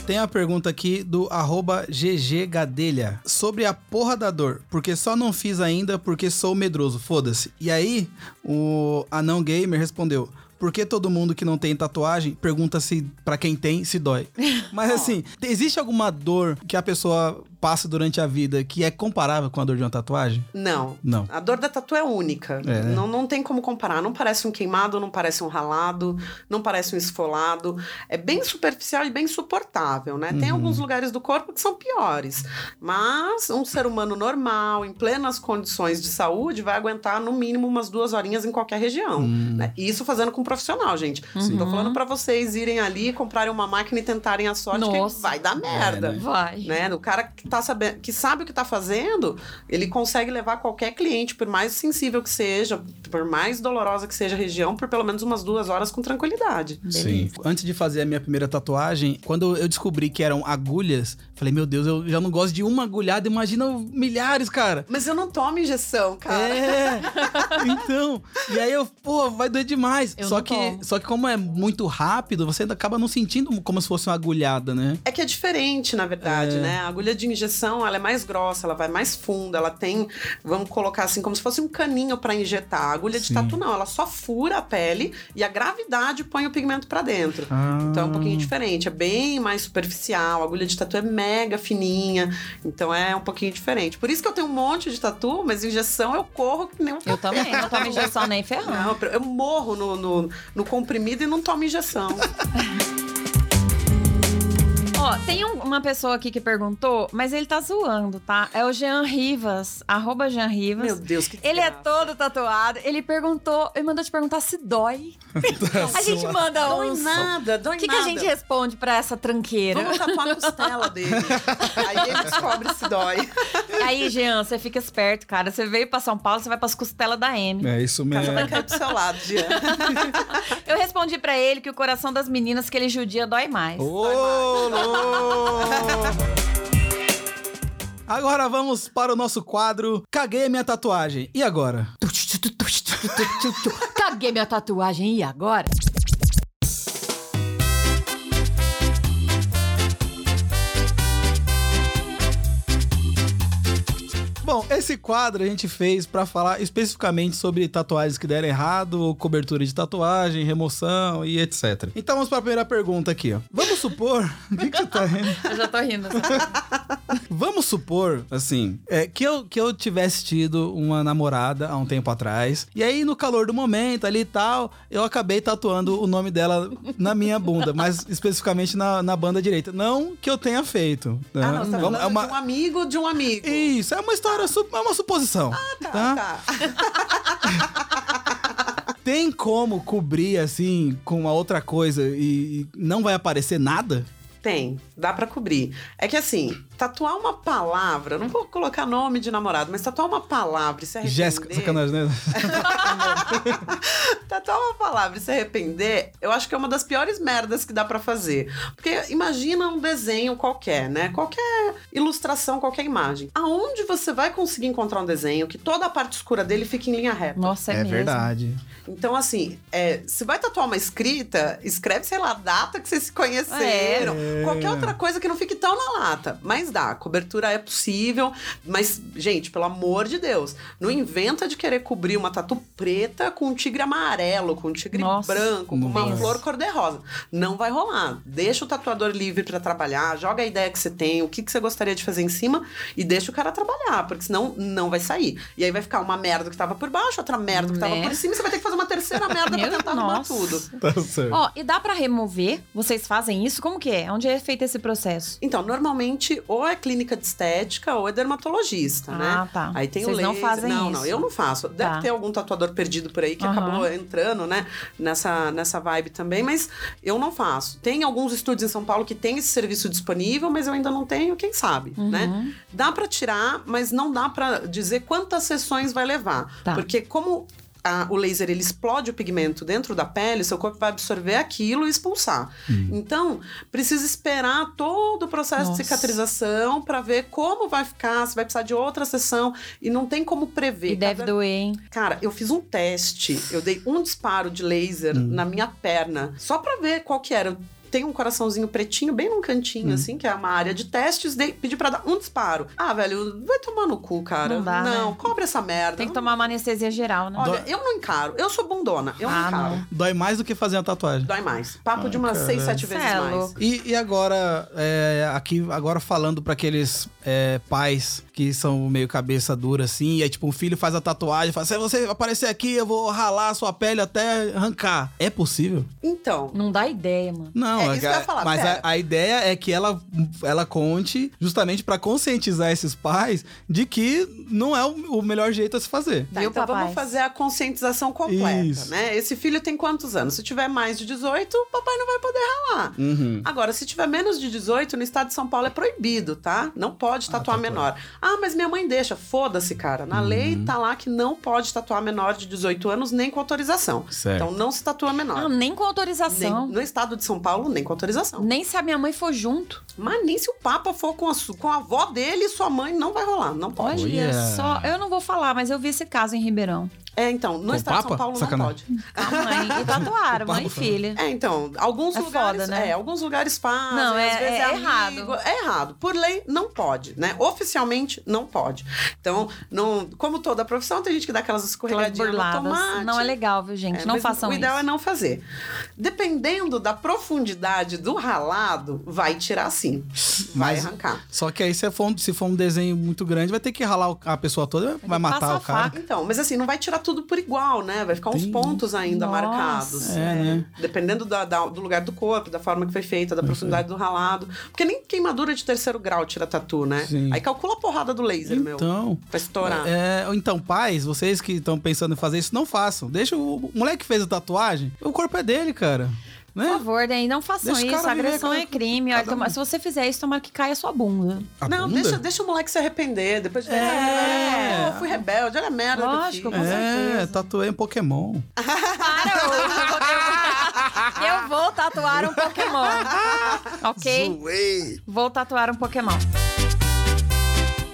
Tem a pergunta aqui do arroba gggadelha sobre a porra da dor, porque só não fiz ainda porque sou medroso, foda-se. E aí, o anão gamer respondeu, por que todo mundo que não tem tatuagem pergunta se pra quem tem se dói? Mas assim, existe alguma dor que a pessoa passa durante a vida que é comparável com a dor de uma tatuagem? Não. Não. A dor da tatu é única. É, né? não, não tem como comparar. Não parece um queimado, não parece um ralado, não parece um esfolado. É bem superficial e bem suportável, né? Uhum. Tem alguns lugares do corpo que são piores. Mas um ser humano normal, em plenas condições de saúde, vai aguentar no mínimo umas duas horinhas em qualquer região. Hum. né? E Isso fazendo com um profissional, gente. Não tô falando pra vocês irem ali, comprarem uma máquina e tentarem a sorte, Nossa. que vai dar merda né? Vai. né? O cara que, tá sabendo, que sabe o que tá fazendo, ele consegue levar qualquer cliente, por mais sensível que seja, por mais dolorosa que seja a região, por pelo menos umas duas horas com tranquilidade. Sim. Antes de fazer a minha primeira tatuagem, quando eu descobri que eram agulhas, falei, meu Deus, eu já não gosto de uma agulhada, imagina milhares, cara. Mas eu não tomo injeção, cara. É, então. E aí eu, pô, vai doer demais. Eu só que, tomo. só que como é muito rápido, você acaba não sentindo como se fosse uma agulhada, né? É que é diferente, na verdade, É. né? A agulha de injeção, ela é mais grossa, ela vai mais funda, ela tem, vamos colocar assim, como se fosse um caninho para injetar. A agulha de Sim. tatu não, ela só fura a pele e a gravidade põe o pigmento para dentro. Ah. Então é um pouquinho diferente, é bem mais superficial. A agulha de tatu é mega fininha, então é um pouquinho diferente. Por isso que eu tenho um monte de tatu, mas injeção eu corro que nem um Eu também, não tomo injeção nem ferrando. não, eu morro no, no, no comprimido e não tomo injeção. Ó, tem um- uma pessoa aqui que perguntou, mas ele tá zoando, tá? É o Jean Rivas, arroba Jean Rivas. Meu Deus, que Ele é desgraça. todo tatuado. Ele perguntou, ele mandou te perguntar se dói. A gente manda Dói uns. nada, dói O que, que a nada. gente responde pra essa tranqueira? Vamos tatuar a costela dele. Aí ele descobre se dói. Aí, Jean, você fica esperto, cara. Você veio pra São Paulo, você vai pras costelas da M. É isso casa mesmo. vai cair pro seu lado, Jean. Eu respondi pra ele que o coração das meninas que ele judia dói mais. Ô, louco! Agora vamos para o nosso quadro Caguei minha tatuagem. E agora? Caguei minha tatuagem, e agora? Bom, esse quadro a gente fez pra falar especificamente sobre tatuagens que deram errado, cobertura de tatuagem, remoção e etc. Então vamos para a primeira pergunta aqui, ó. Vamos supor. O que, que você tá rindo? Eu já tô rindo. sabe? Vamos supor, assim, é, que, eu, que eu tivesse tido uma namorada há um tempo atrás, e aí no calor do momento ali e tal, eu acabei tatuando o nome dela na minha bunda, mas especificamente na, na banda direita. Não que eu tenha feito. né? Ah, não, você tá Vamos- falando é uma- de um amigo de um amigo. Isso, é uma história, su- é uma suposição. Tá, tá? tá. Tem como cobrir assim com uma outra coisa e não vai aparecer nada? Tem, dá pra cobrir. É que assim, tatuar uma palavra, não vou colocar nome de namorado, mas tatuar uma palavra e se arrepender. Jéssica, sacanagem, né? Tatuar uma palavra e se arrepender, eu acho que é uma das piores merdas que dá pra fazer. Porque imagina um desenho qualquer, né? Qualquer ilustração, qualquer imagem. Aonde você vai conseguir encontrar um desenho que toda a parte escura dele fique em linha reta? Nossa, é, É mesmo. verdade. Então, assim, é, se vai tatuar uma escrita, escreve, sei lá, a data que vocês se conheceram. É. Qualquer outra coisa que não fique tão na lata. Mas dá, a cobertura é possível. Mas, gente, pelo amor de Deus, não inventa de querer cobrir uma tatu preta com um tigre amarelo, com um tigre Nossa. branco, com uma Nossa. flor cor-de-rosa. Não vai rolar. Deixa o tatuador livre pra trabalhar, joga a ideia que você tem, o que, que você gostaria de fazer em cima e deixa o cara trabalhar, porque senão não vai sair. E aí vai ficar uma merda que tava por baixo, outra merda que tava Né? por cima, e você vai ter que fazer uma terceira merda pra tentar arrumar tudo. Tá certo. Ó, e dá pra remover? Vocês fazem isso? Como que é? Onde é feito esse processo? Então, normalmente, ou é clínica de estética ou é dermatologista, Ah, né? tá. Aí tem Vocês o não laser. fazem não, isso. não, eu não faço. Deve Tá. ter algum tatuador perdido por aí que Aham. acabou entrando, né, nessa, nessa vibe também, mas eu não faço. Tem alguns estúdios em São Paulo que tem esse serviço disponível, mas eu ainda não tenho, quem sabe, Uhum. né? Dá pra tirar, mas não dá pra dizer quantas sessões vai levar. Tá. Porque como a- o laser ele explode o pigmento dentro da pele, seu corpo vai absorver aquilo e expulsar. Então, precisa esperar todo o processo Nossa. de cicatrização para ver como vai ficar, se vai precisar de outra sessão e não tem como prever. E deve Cada- doer, hein? Cara, eu fiz um teste, eu dei um disparo de laser na minha perna, só pra ver qual que era. Tem um coraçãozinho pretinho bem num cantinho, assim, que é uma área de testes, dei, pedi pra dar um disparo. Ah, velho, vai tomar no cu, cara. Não dá, Não, né? cobre essa merda. Tem que tomar uma anestesia geral, né? Olha, eu não encaro. Eu sou bundona, eu não Ah, encaro. não. Dói mais do que fazer a tatuagem. Dói mais. Papo Ai, de umas cara. seis, sete vezes é mais. E, e agora, é, aqui, agora falando pra aqueles é, pais que são meio cabeça dura assim, e aí tipo, um filho faz a tatuagem, fala, se você aparecer aqui, eu vou ralar a sua pele até arrancar. É possível? Então, Não dá ideia, mano. Não, É isso que eu ia falar, mas a, a ideia é que ela, ela conte justamente pra conscientizar esses pais de que não é o, o melhor jeito a se fazer. Tá, Viu, então papai? vamos fazer a conscientização completa, Isso. né? Esse filho tem quantos anos? Se tiver mais de 18, o papai não vai poder ralar. Uhum. Agora, se tiver menos de 18, no estado de São Paulo é proibido, tá? Não pode tatuar tá, menor. Ah, mas minha mãe deixa. Foda-se, cara. Na lei tá lá que não pode tatuar menor de 18 anos nem com autorização. Certo. Então não se tatua Ah, menor. nem com Nem- autorização. no estado de São Paulo, nem com autorização. Nem se a minha mãe for junto. Mas nem se o Papa for com a, com a avó dele e sua mãe, não vai rolar. Não pode. Olha Olha. só. Eu não vou falar, mas eu vi esse caso em Ribeirão. É, então, no Com estado de? São Paulo Sacanagem. não pode. A mãe. E tatuaram, mãe e filha. É, então, alguns É lugares. foda, né? É, alguns lugares fazem. Não, é- às vezes é amigo. errado. É errado. Por lei, não pode, né? Oficialmente, não pode. Então, não, como toda profissão, tem gente que dá aquelas Aquelas escorregadinhas burladas. tomate. Não é legal, viu, gente? É, não façam O ideal isso. é não fazer. Dependendo da profundidade do ralado, vai tirar sim. Vai Mas- arrancar. Só que aí, se for, um- se for um desenho muito grande, vai ter que ralar a pessoa toda, vai matar o cara. faca. Então, mas assim, não vai tirar tudo por igual, né? Vai ficar uns Tem- pontos ainda Nossa. marcados. É, né? Dependendo da- da- do lugar do corpo, da forma que foi feita, da profundidade do ralado. Porque nem queimadura de terceiro grau tira tatu, né? Sim. Aí calcula a porrada do laser, meu. Então. Pra estourar. É, então, pais, vocês que estão pensando em fazer isso, não façam. Deixa o, o moleque que fez a tatuagem, o corpo é dele, cara. Por Né? favor, daí não façam Deixa isso. viver Agressão cada- é crime. Olha, toma- um. Se você fizer isso, tomara que caia a sua bunda. A não, bunda? deixa, deixa o moleque se arrepender. Depois de 10 É. "Ah, eu fui rebelde, olha a merda Lógico, com É, certeza. tatuei um Pokémon. Para! Eu, eu vou tatuar um Pokémon. Ok? Zoei. Vou tatuar um Pokémon.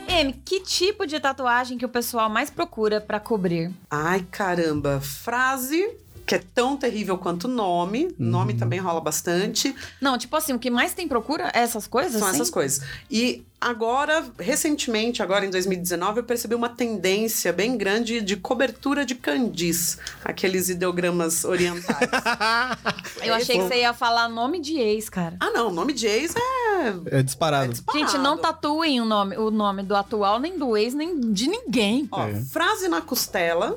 M, que tipo de tatuagem que o pessoal mais procura pra cobrir? Ai, caramba. Frase que é tão terrível quanto nome. Uhum. Nome também rola bastante. Não, tipo assim, o que mais tem procura é essas coisas? São assim? essas coisas. E agora, recentemente, agora em 2019, eu percebi uma tendência bem grande de cobertura de candis. Aqueles ideogramas orientais. Eu achei que você ia falar nome de ex, cara. ah, não. O nome de ex é... É disparado. é disparado. Gente, não tatuem o nome, o nome do atual, nem do ex, nem de ninguém. Ó, É. frase na costela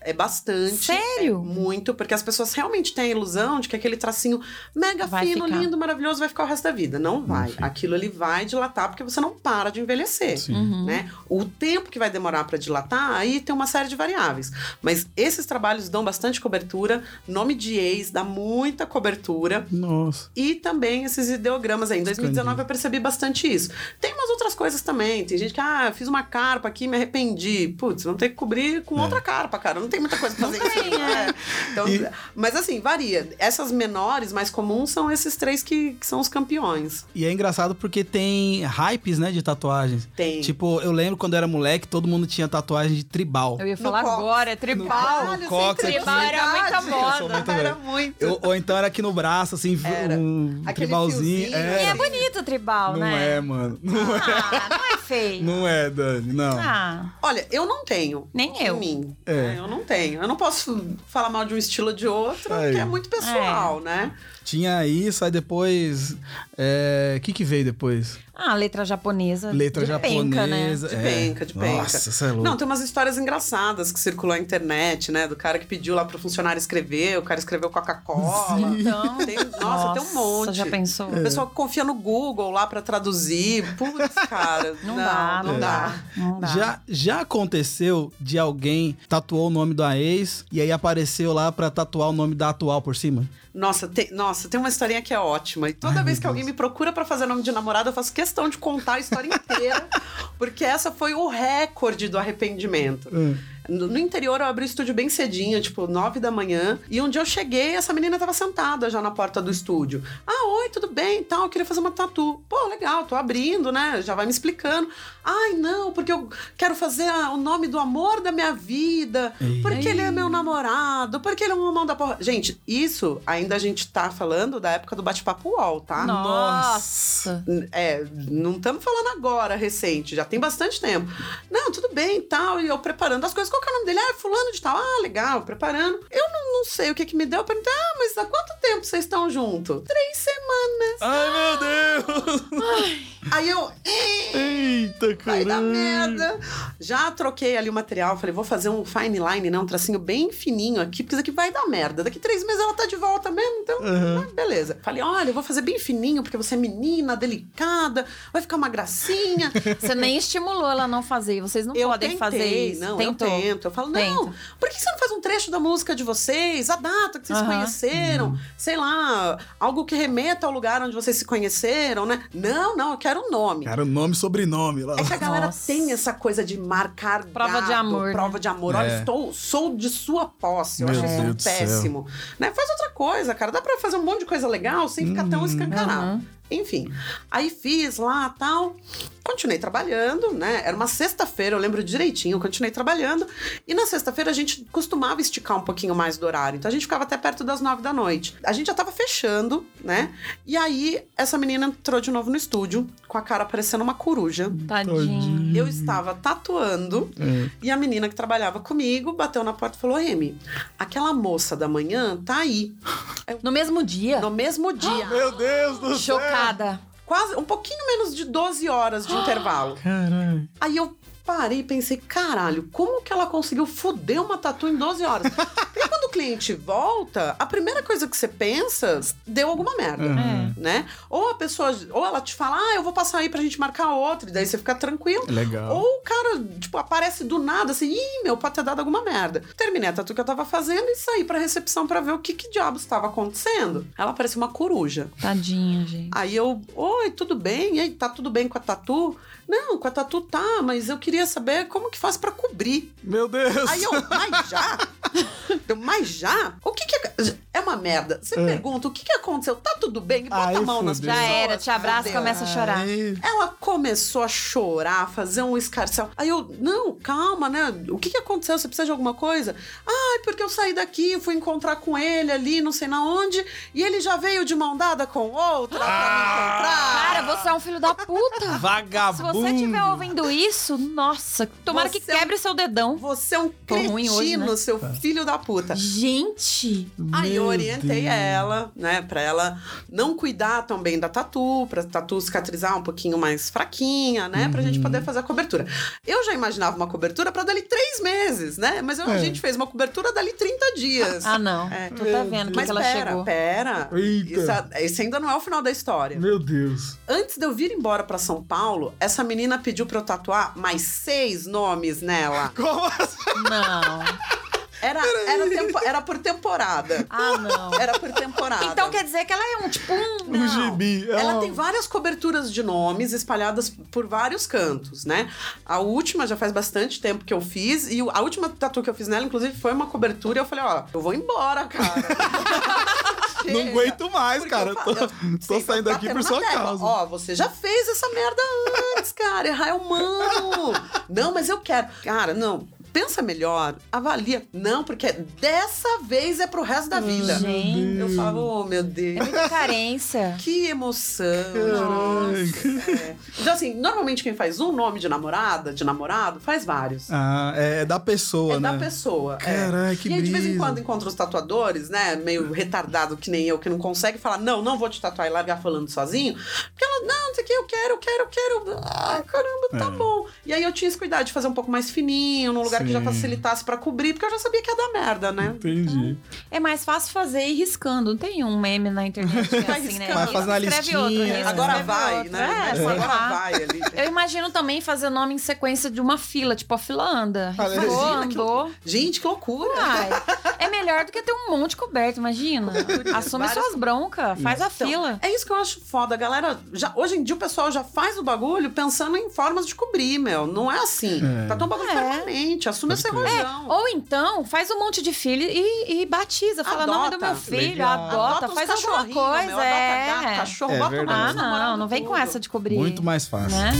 é bastante. Sério? É muito, porque as pessoas realmente têm a ilusão de que aquele tracinho mega Vai fino, ficar. lindo, maravilhoso vai ficar o resto da vida. Não vai. fica. Aquilo ali vai dilatar porque você não para de envelhecer. Sim. Uhum. Né? O tempo que vai demorar para dilatar, aí tem uma série de variáveis. Mas esses trabalhos dão bastante cobertura. Nome de ex dá muita cobertura. Nossa. E também esses ideogramas aí. Em 2019 Escondido. eu percebi bastante isso. Tem umas outras coisas também. Tem gente que, ah, eu fiz uma carpa aqui me arrependi. Putz, vamos ter que cobrir com outra carpa, cara. Não tem muita coisa pra fazer isso. tem, é. Então, E- Mas assim, varia. Essas menores, mais comuns, são esses três que, que são os campeões. E é engraçado porque tem hypes, né, de tatuagens. Tem. Tipo, eu lembro quando eu era moleque, todo mundo tinha tatuagem de tribal. Eu ia falar cox. agora, é tribal. No cox, sem é tribal era muita moda. Muito Era velho. muito. Eu- ou então era aqui no braço, assim, Era. um Aquele tribalzinho. E é É, bonito o tribal, não né? é, mano. Não é, Ah, não é feio. não é, Dani, não. Ah, Olha, eu não tenho. Nem em eu. mim. É. Eu não tenho. Eu não posso falar mal de um estilo ou de outro, Aí. porque é muito pessoal, né? Tinha isso, aí depois. é, O que que veio depois? ah, letra japonesa. Letra de penca, né? japonesa. De é. penca, de penca. Nossa, você é louco. Não, tem umas histórias engraçadas que circulam na internet, né? Do cara que pediu lá pro funcionário escrever, o cara escreveu Coca-Cola. Então. Tem- nossa, tem um monte. já pensou? O pessoal que confia no Google lá pra traduzir. Putz, cara. Não, dá, não, não dá. Não dá. Já, já aconteceu de alguém tatuou o nome da ex e aí apareceu lá pra tatuar o nome da atual por cima? Nossa, tem, nossa, tem uma historinha que é ótima. E toda Ai, vez que alguém me procura pra fazer nome de namorada, eu faço questão de contar a história inteira, porque essa foi o recorde do arrependimento. Hum. No, no interior, eu abri o estúdio bem cedinho, tipo, nove da manhã. E um dia eu cheguei, essa menina tava sentada já na porta do estúdio. Ah, oi, tudo bem e tal, eu queria fazer uma tatu. Pô, legal, tô abrindo, né? Já vai me explicando. Ai, não, porque eu quero fazer a- o nome do amor da minha vida, Ei. porque ele é meu namorado, porque ele é um homão da porra. Gente, isso ainda a gente tá falando da época do bate-papo UOL, tá? Nossa. É, não estamos falando agora, recente, já tem bastante tempo. Não, tudo bem e tal, e eu preparando as coisas. Qual que é o nome dele? Ah, fulano de tal. Ah, legal, preparando. Eu não, não sei o que que me deu. Eu perguntei, ah, mas há quanto tempo vocês estão juntos? Três semanas. Ai, meu Deus! Aí eu, "Ih, Eita, vai dar merda. Já troquei ali o material, falei, vou fazer um fine line, né, um tracinho bem fininho aqui, porque isso aqui vai dar merda. Daqui três meses ela tá de volta mesmo, então, Uhum. ah, beleza. Falei, olha, eu vou fazer bem fininho, porque você é menina, delicada, vai ficar uma gracinha. Você nem estimulou ela a não fazer. Vocês não Eu podem tentei, fazer isso. Não, Tentou. eu tento. Eu falo, não, Tenta. por que você não faz um trecho da música de vocês, a data que vocês se Aham. conheceram, sei lá, algo que remeta ao lugar onde vocês se conheceram, né? Não, não, eu quero o nome. Cara, nome e sobrenome lá. É que a galera Nossa. tem essa coisa de marcar Prova dado, de amor, né? prova de amor. É. Olha, estou, sou de sua posse. Eu Meu acho isso Deus péssimo. Né? Faz outra coisa, cara. Dá pra fazer um monte de coisa legal sem ficar tão escancarado. Uhum. Enfim, aí fiz lá tal. Continuei trabalhando, né? Era uma sexta-feira, eu lembro direitinho, eu continuei trabalhando. E na sexta-feira a gente costumava esticar um pouquinho mais do horário. Então a gente ficava até perto das nove da noite. A gente já tava fechando, né? E aí essa menina entrou de novo no estúdio, com a cara parecendo uma coruja. Tadinho. Eu estava tatuando É. e a menina que trabalhava comigo bateu na porta e falou: Amy, aquela moça da manhã tá aí. No mesmo dia. No mesmo dia. Meu Deus do céu! Chocada. Quase um pouquinho menos de 12 horas de intervalo. Caralho. Aí eu parei e pensei, caralho, como que ela conseguiu foder uma tatu em 12 horas? Porque quando o cliente volta, a primeira coisa que você pensa, deu alguma merda. É. Né? Ou a pessoa, ou ela te fala, ah, eu vou passar aí pra gente marcar outra, e daí você fica tranquilo. Legal. Ou o cara, tipo, aparece do nada, assim, ih, meu, pode ter dado alguma merda. Terminei a tatu que eu tava fazendo e saí pra recepção pra ver o que que diabos estava acontecendo. Ela parecia uma coruja. Tadinha, gente. Aí eu, oi, tudo bem? E aí, tá tudo bem com a tatu? Não, com a tatu tá, mas eu queria saber como que faz pra cobrir. Meu Deus! Aí eu, mas já? Eu, mas já? O que que é... É uma merda. Você É. pergunta, o que que aconteceu? Tá tudo bem? Bota Aí a mão nas fudeu. Já pessoas. era, te abraça e começa a chorar. Aí, Ela começou a chorar, fazer um escarcel. Aí eu, não, calma, né? O que, que aconteceu? Você precisa de alguma coisa? Ai, porque eu saí daqui, fui encontrar com ele ali, não sei na onde, e ele já veio de mão dada com outra pra me encontrar. Cara, você é um filho da puta. Se Vagabundo! você estiver ouvindo isso, nossa, tomara que Você é um- quebre seu dedão. Você é um Tô ruim cretino, hoje, né? seu filho da puta. Gente, Aí eu orientei Deus. ela, né, pra ela não cuidar tão bem da tatu, pra tatu cicatrizar um pouquinho mais fraquinha, né, pra gente Uhum. poder fazer a cobertura. Eu já imaginava uma cobertura pra dali três meses, né, mas eu- a É. gente fez uma cobertura dali 30 dias. ah não, É. tu tá vendo que, mas que ela pera, chegou. pera. Eita. Isso, a- esse ainda não é o final da história. Meu Deus. Antes de eu vir embora pra São Paulo, essa menina pediu pra eu tatuar mais seis nomes nela. Como assim? Não. Era, era, tempo- era por temporada. Ah, não. Era por temporada. Então quer dizer que ela é um tipo um. Um gibi. É Ela tem várias coberturas de nomes espalhadas por vários cantos, né? A última já faz bastante tempo que eu fiz, e a última tatu que eu fiz nela, inclusive, foi uma cobertura, e eu falei, ó, eu vou embora, cara. Não Chega. aguento mais, Porque cara. eu tô, eu tô saindo aqui batendo por sua tecla. causa. Ó, você já fez essa merda antes, cara. Errar é humano. não, mas eu quero. Cara, não. Pensa melhor, avalia. Não, porque dessa vez é pro resto da vida. Gente. Eu falo, oh, meu É Deus. muita carência. Que emoção. Nossa, é. Então, assim, normalmente quem faz um nome de namorada, de namorado, faz vários. Ah, é da pessoa, É né? da pessoa. é. Caraca, que E aí, de vez em quando, encontra os tatuadores, né? Meio retardado que nem eu, que não consegue falar, não, não vou te tatuar e largar falando sozinho. Porque ela, não, não sei o que, eu quero, eu quero, eu quero. Ah, caramba, tá É. bom. E aí eu tinha esse cuidado de fazer um pouco mais fininho, num lugar que já facilitasse pra cobrir, porque eu já sabia que ia dar merda, né? Entendi. É mais fácil fazer ir riscando. Não tem um meme na internet que é Vai assim, né? Vai fazendo a Escreve listinha. outro, risca, Agora escreve vai, outro. né? É, sei Agora vai ali. Eu imagino também fazer nome em sequência de uma fila, tipo a fila anda. Riscou, andou. Gente, que loucura. Ai, é melhor do que ter um monte coberto, imagina. Assume Várias- suas broncas, faz a Então, fila. É isso que eu acho foda. A galera. Já, hoje em dia o pessoal já faz o bagulho pensando em formas de cobrir, meu. Não é assim. É. Tá tão bagulho É. permanente. Assume esse Pode crer. rojão. Ou então, faz um monte de filho e, e batiza. Fala Adota. nome do meu filho, Legal. adota, uns faz alguma coisa. meu, é. Adota gato, cachorro, É bota verdade. Ah, não, não vem com essa de cobrir. Muito mais fácil. Né?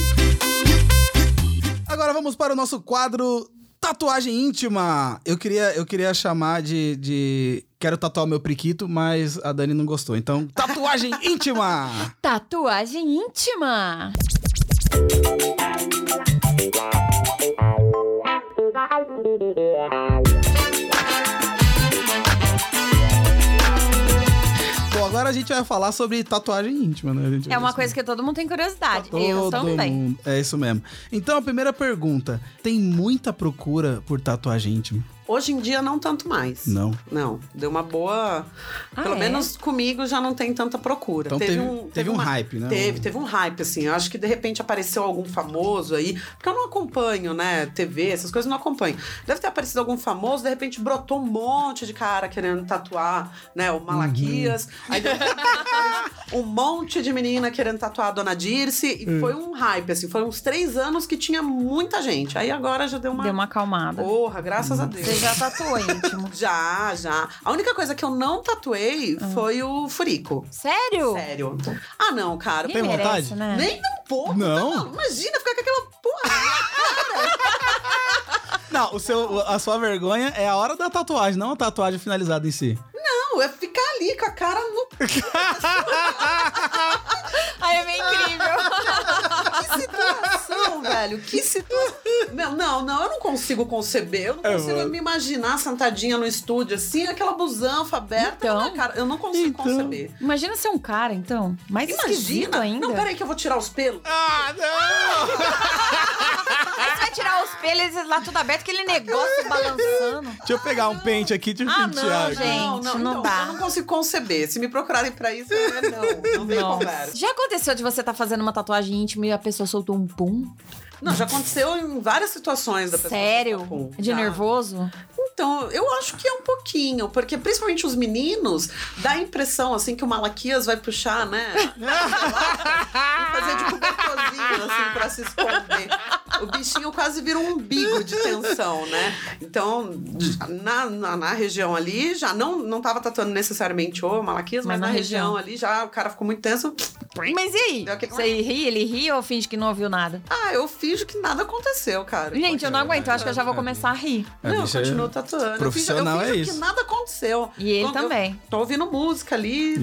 Agora vamos para o nosso quadro Tatuagem Íntima. Eu queria, eu queria chamar de, de Quero tatuar meu priquito, mas a Dani não gostou. Então, Tatuagem Íntima! Tatuagem íntima. agora a gente vai falar sobre tatuagem íntima, né? É uma coisa que todo mundo tem curiosidade. Todo Eu também. mundo. É isso mesmo. Então, a primeira pergunta: tem muita procura por tatuagem íntima? Hoje em dia, não tanto mais. Não. Não, deu uma boa. Ah, Pelo é? menos comigo já não tem tanta procura. Então teve- teve um uma- hype, né? Teve, teve um hype, assim. Eu acho que de repente apareceu algum famoso aí. Porque eu não acompanho, né? TV, essas coisas eu não acompanho. Deve ter aparecido algum famoso, de repente brotou um monte de cara querendo tatuar, né? O Malaquias. Aí de repente, um monte de menina querendo tatuar a Dona Dirce. E foi um hype, assim. Foi uns três anos que tinha muita gente. Aí agora já deu uma. Deu uma acalmada. Porra, graças a Deus. Já tatuou íntimo. Já, já. A única coisa que eu não tatuei Ah. foi o furico. Sério? Sério. Ah, não, cara. Tem merece, vontade? né? Nem um pouco. Não? tá? Imagina ficar com aquela porra. Não, o seu, a sua vergonha é a hora da tatuagem, não a tatuagem finalizada em si. Não, é ficar ali com a cara no. Ai, é meio incrível. Que situação, velho. Que situação. Não, não, não, eu não consigo conceber. Eu não É, consigo mano. me imaginar sentadinha no estúdio assim, aquela busanfa aberta. Então. na minha cara. Eu não consigo Então. conceber. Imagina ser um cara, então. Mais esquisito Imagina. ainda. Não, peraí que eu vou tirar os pelos. Ah, não! Vai tirar os pelos lá tudo aberto, aquele negócio balançando. Deixa eu pegar um pente aqui, deixa eu Ah, pentear não, gente. não então, dá. Eu não consigo conceber. Se me procurarem pra isso, é não. Não tem conversa. Já aconteceu de você estar fazendo uma tatuagem íntima e a pessoa soltou um pum? Não, já aconteceu em várias situações da pessoa. Sério? pum. De Já. nervoso? Então, eu acho que é um pouquinho, porque principalmente os meninos, dá a impressão, assim, que o Malaquias vai puxar, né? Vai fazer de cobertorzinho, assim, pra se esconder. O bichinho quase vira um umbigo de tensão, né? Então, na, na, na região ali, já não, não tava tatuando necessariamente o Malaquias, mas, Mas na, na região. região. ali já o cara ficou muito tenso. Mas e aí? Aquele- Você ri, ele ri ou finge que não ouviu nada? Ah, eu finjo que nada aconteceu, cara. Gente, eu não aguento. Eu acho que eu já vou começar a rir. É, Não, eu é- continuo tatuando. profissional eu finjo, é eu finjo isso. que nada aconteceu. E ele eu também. Tô ouvindo música ali.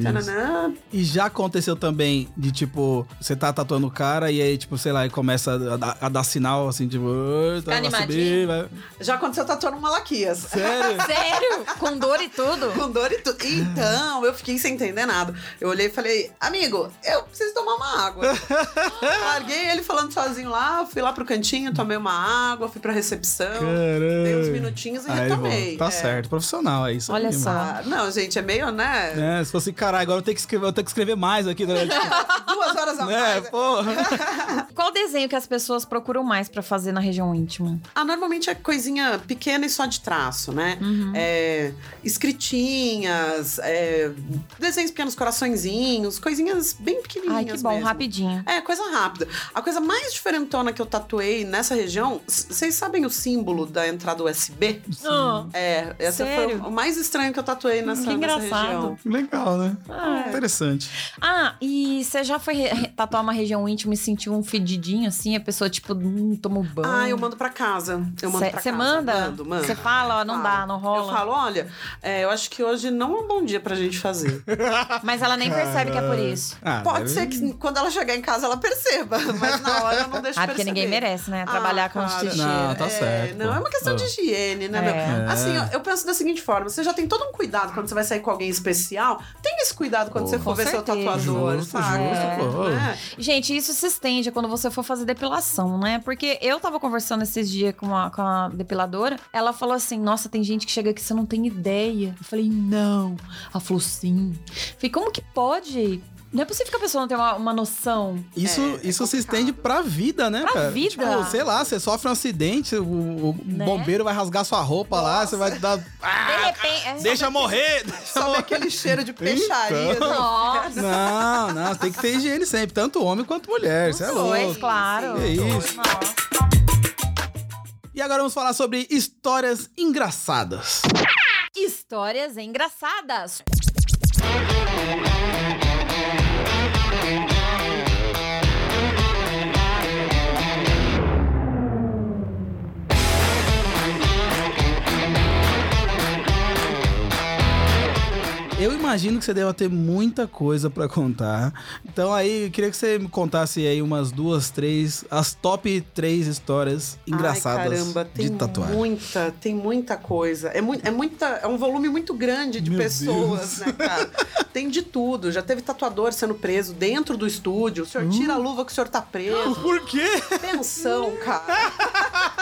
E já aconteceu também de, tipo, você tá tatuando o cara e aí, tipo, sei lá, e começa a, dar- a dar sinal, assim, tipo... "Oi, tá, vai Animadinho. subir, vai... Já aconteceu tatuando um Malaquias. Sério? Sério? Com dor e tudo? Com dor e tudo. Então, eu fiquei sem entender nada. Eu olhei e falei, amigo, eu preciso tomar uma água. Larguei ele falando sozinho lá, fui lá pro cantinho, tomei uma água, fui pra recepção. Caramba. Dei uns minutinhos e Aí, retomei. bom, Tá É. certo, profissional, é isso Olha aí, só. mano. Ah, não, gente, é meio, né? É, se fosse, caralho, agora eu tenho que escrever, eu tenho que escrever mais aqui, né? Duas horas a é, mais. porra. Qual desenho que as pessoas procuram mais pra fazer na região íntima? Ah, normalmente é coisinha pequena e só de traço, né? Uhum. É, escritinhas, é, desenhos pequenos, coraçõezinhos, coisinhas bem pequenininhas Ai, que bom, mesmo. rapidinho. É, coisa rápida. A coisa mais diferentona que eu tatuei nessa região, vocês sabem o símbolo da entrada USB? Ah, É, essa Sério? foi o mais estranho que eu tatuei nessa, Que nessa engraçado. região. Legal, né? Ah, é. Interessante. Ah, e você já foi tatuar uma região íntima e sentiu um fedidinho assim? A pessoa, tipo, hum, tomou banho? Ah, eu mando pra casa. Eu mando pra Você casa. manda? Mando, mando. Você fala, ó, não Falo. dá, não rola. Eu falo, olha, é, eu acho que hoje não é um bom dia pra gente fazer. Mas ela nem percebe que é por isso. Ah, Pode deve- ser que quando ela chegar em casa ela perceba, mas na hora eu não deixo Ah, porque perceber. ninguém merece, né? Trabalhar com cara, xixi. Não, tá é, certo, Não, pô. é uma questão de Ah. higiene, né, É. meu? É. Assim, ó, eu penso da seguinte forma: você já tem todo um cuidado quando você vai sair com alguém especial. Tenha esse cuidado quando Pô. você for ver seu certeza. tatuador, Justo, sabe? justo, É, né? Gente, isso se estende quando você for fazer depilação, né? Porque eu tava conversando esses dias com a, com a depiladora. Ela falou assim: Nossa, tem gente que chega aqui, você não tem ideia. Eu falei: Não. Ela falou: Sim. Eu falei: Como que pode? Não é possível que a pessoa não tenha uma, uma noção. Isso, É, é isso se complicado. estende pra vida, né, Pra cara? vida. Tipo, sei lá, você sofre um acidente, o, o Né? bombeiro vai rasgar sua roupa lá, você vai dar. De Ah, repente. é- deixa morrer! Deixa Sobe morrer. aquele cheiro de peixaria. Então. né? Nossa. Não, não, tem que ter higiene sempre, tanto homem quanto mulher. Isso é Dois, louco. claro. Que isso. Nossa. E agora vamos falar sobre histórias engraçadas. Histórias engraçadas. Yeah. Eu imagino que você deva ter muita coisa pra contar. Então aí, eu queria que você me contasse aí umas duas, três, as top três histórias engraçadas Ai, caramba, tem de tatuagem. muita, tem muita coisa. É, muito, é, muita, é um volume muito grande de Meu pessoas, Deus. né, cara? Tem de tudo. Já teve tatuador sendo preso dentro do estúdio. O senhor Hum. tira a luva que o senhor tá preso. Por quê? Pensão, cara.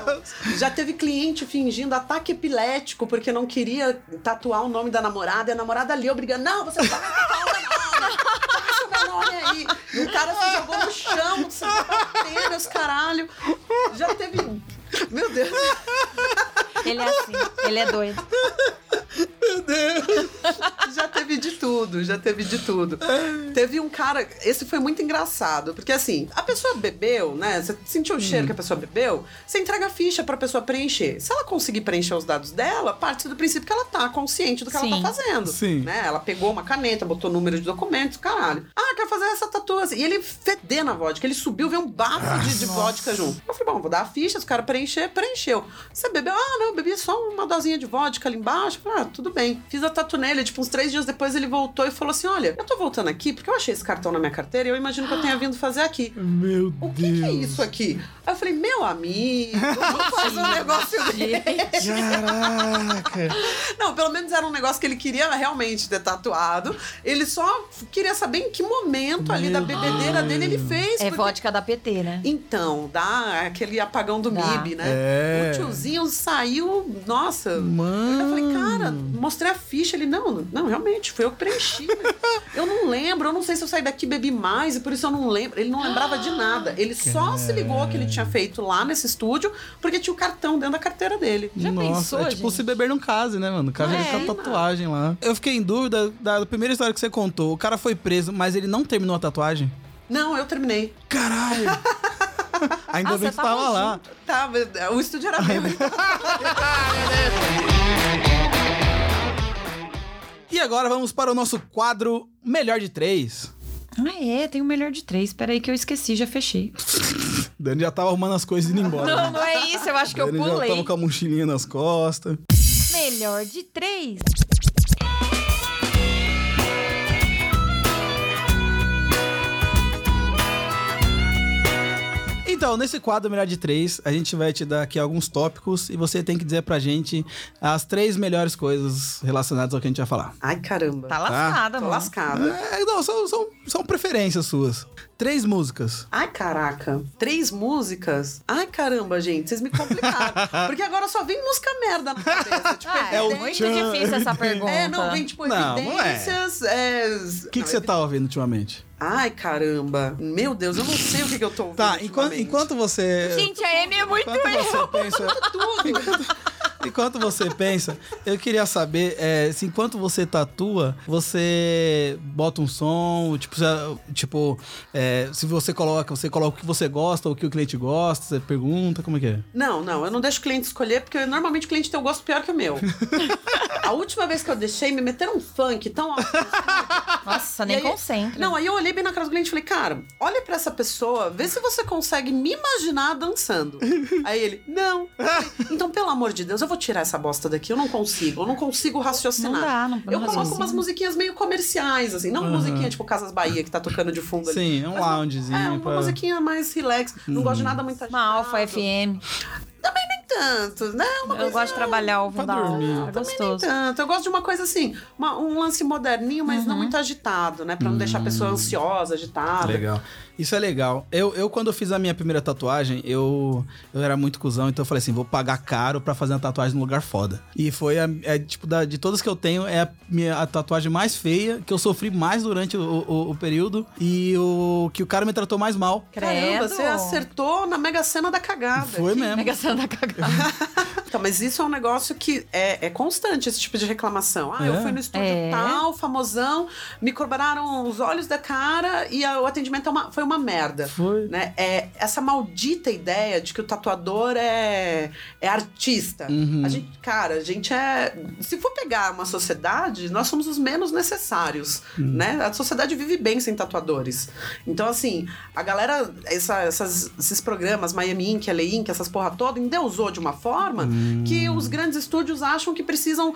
Deus! Já teve cliente fingindo ataque epilético porque não queria tatuar o nome da namorada e a namorada ali obrigando, não, você vai tatuar o meu nome. Deixa o meu nome aí. E o cara se jogou no chão, se batendo, os caralho. Já teve. Meu Deus. Ele é assim, ele é doido. Meu Deus! Já teve de tudo, já teve de tudo. Teve um cara, esse foi muito engraçado, porque assim, a pessoa bebeu, né? Você sentiu o cheiro que a pessoa bebeu, você entrega a ficha pra pessoa preencher. Se ela conseguir preencher os dados dela, parte do princípio que ela tá consciente do que ela Sim. tá fazendo. Sim. Né? Ela pegou uma caneta, botou número de documentos, caralho. Ah, quero fazer essa tatuagem. E ele fedendo a vodka, ele subiu, veio um bafo de, de vodka junto. Eu falei, bom, vou dar a ficha, os caras preencher, preencheu. Você bebeu? Ah, não, eu bebi só uma dosinha de vodka ali embaixo. Eu Falei, ah, tudo bem. Fiz a tatu nele, tipo, uns três dias depois ele voltou e falou assim: olha, eu tô voltando aqui porque eu achei esse cartão na minha carteira e eu imagino que eu tenha vindo fazer aqui. Meu O que, que é isso aqui? Aí eu falei, meu amigo, vamos fazer um negócio desse. Caraca. Não, pelo menos era um negócio que ele queria realmente ter tatuado. Ele só queria saber em que momento ali da Meu bebedeira dele ele fez. É porque- vodka da PT, né? Então, dá aquele apagão do Dá. MIB, né? É. O tiozinho saiu, nossa. Mano. Eu falei, cara, mostrei a ficha. Ele, não, não, realmente, foi eu que preenchi. eu não lembro, eu não sei se eu saí daqui e bebi mais, e por isso eu não lembro. Ele não lembrava de nada. Ele só se ligou que ele tinha feito lá nesse estúdio, porque tinha o cartão dentro da carteira dele. Já Nossa, pensou, é tipo gente? se beber não case, né, mano? O cara É, com a tatuagem lá. Eu fiquei em dúvida da primeira história que você contou. O cara foi preso, mas ele não terminou a tatuagem? Não, eu terminei. Caralho! Ainda Ah, bem que tava tava lá. Tá, o estúdio era meu. E agora vamos para o nosso quadro Melhor de Três. Ah, é, tem o melhor de três. Peraí que eu esqueci, já fechei. Dani já tava arrumando as coisas e indo embora. Não, né? não é isso, eu acho que eu Dani já pulei. tava com a mochilinha nas costas. Melhor de três. Então, nesse quadro Melhor de Três, a gente vai te dar aqui alguns tópicos e você tem que dizer pra gente as três melhores coisas relacionadas ao que a gente vai falar. Ai, caramba. Tá lascada, Tô mano. lascada. É, não, são, são, são preferências suas. Três músicas. Ai, caraca. Três músicas? Ai, caramba, gente, vocês me complicaram. Porque agora só vem música merda na cabeça. Tipo, Ah, é, É o muito tchan, difícil essa pergunta. É, não, vem tipo Não, não é. evidências. é, O que, que você tá ouvindo ultimamente? Ai, caramba. Meu Deus, eu não sei o que, que eu tô ouvindo. Tá, enquanto, enquanto você. Gente, a Amy é muito Enquanto você pensa. Enquanto, enquanto você pensa, eu queria saber é, se enquanto você tatua, você bota um som, tipo, se, tipo é, se você coloca, você coloca o que você gosta, ou o que o cliente gosta, você pergunta, como é que é? Não, não, eu não deixo o cliente escolher, porque normalmente o cliente tem o gosto pior que o meu. A última vez que eu deixei, me meteram um funk tão alto. Nossa, nem aí- concentra. Não, aí eu olhei bem na cara do cliente e falei, cara, olha pra essa pessoa, vê se você consegue me imaginar dançando. aí ele, não. Então, pelo amor de Deus, eu vou tirar essa bosta daqui, eu não consigo, eu não consigo raciocinar. Não dá, não- não Eu coloco umas musiquinhas meio comerciais, assim, não Aham. musiquinha tipo Casas Bahia, que tá tocando de fundo ali. Sim, é um loungezinho É, uma pra- musiquinha mais relax. Não gosto de nada muito Uma Alfa agitado. FM. Também nem tanto, né? Uma Eu coisa- gosto de trabalhar ouvindo Pra a Alfa. dormir. É Também nem gostoso. tanto. Eu gosto de uma coisa assim, uma- um lance moderninho, mas Uhum. não muito agitado, né? Pra não deixar a pessoa ansiosa, agitada. Legal. Isso é legal. Eu, eu quando eu fiz a minha primeira tatuagem, eu, eu era muito cuzão, então eu falei assim, vou pagar caro pra fazer uma tatuagem num lugar foda. E foi, a, é, tipo, da, de todas que eu tenho, é a, minha, a tatuagem mais feia, que eu sofri mais durante o, o- o período, e o que o cara me tratou mais mal. Caramba, Credo. você acertou na mega cena da cagada. Foi mesmo. Mega Santa cagada. Então, mas isso é um negócio que é, é constante, esse tipo de reclamação. Ah, eu É? fui no estúdio É. tal, famosão, me cobraram os olhos da cara e a- o atendimento é uma- foi uma merda. Foi. Né? É essa maldita ideia de que o tatuador é, é artista. Uhum. A gente, cara, a gente é. Se for pegar uma sociedade, nós somos os menos necessários. Uhum. Né? A sociedade vive bem sem tatuadores. Então, assim, a galera, essa- essas- esses programas, Miami Ink, LA Ink, essas porra toda, endeusou de uma forma Hum. que os grandes estúdios acham que precisam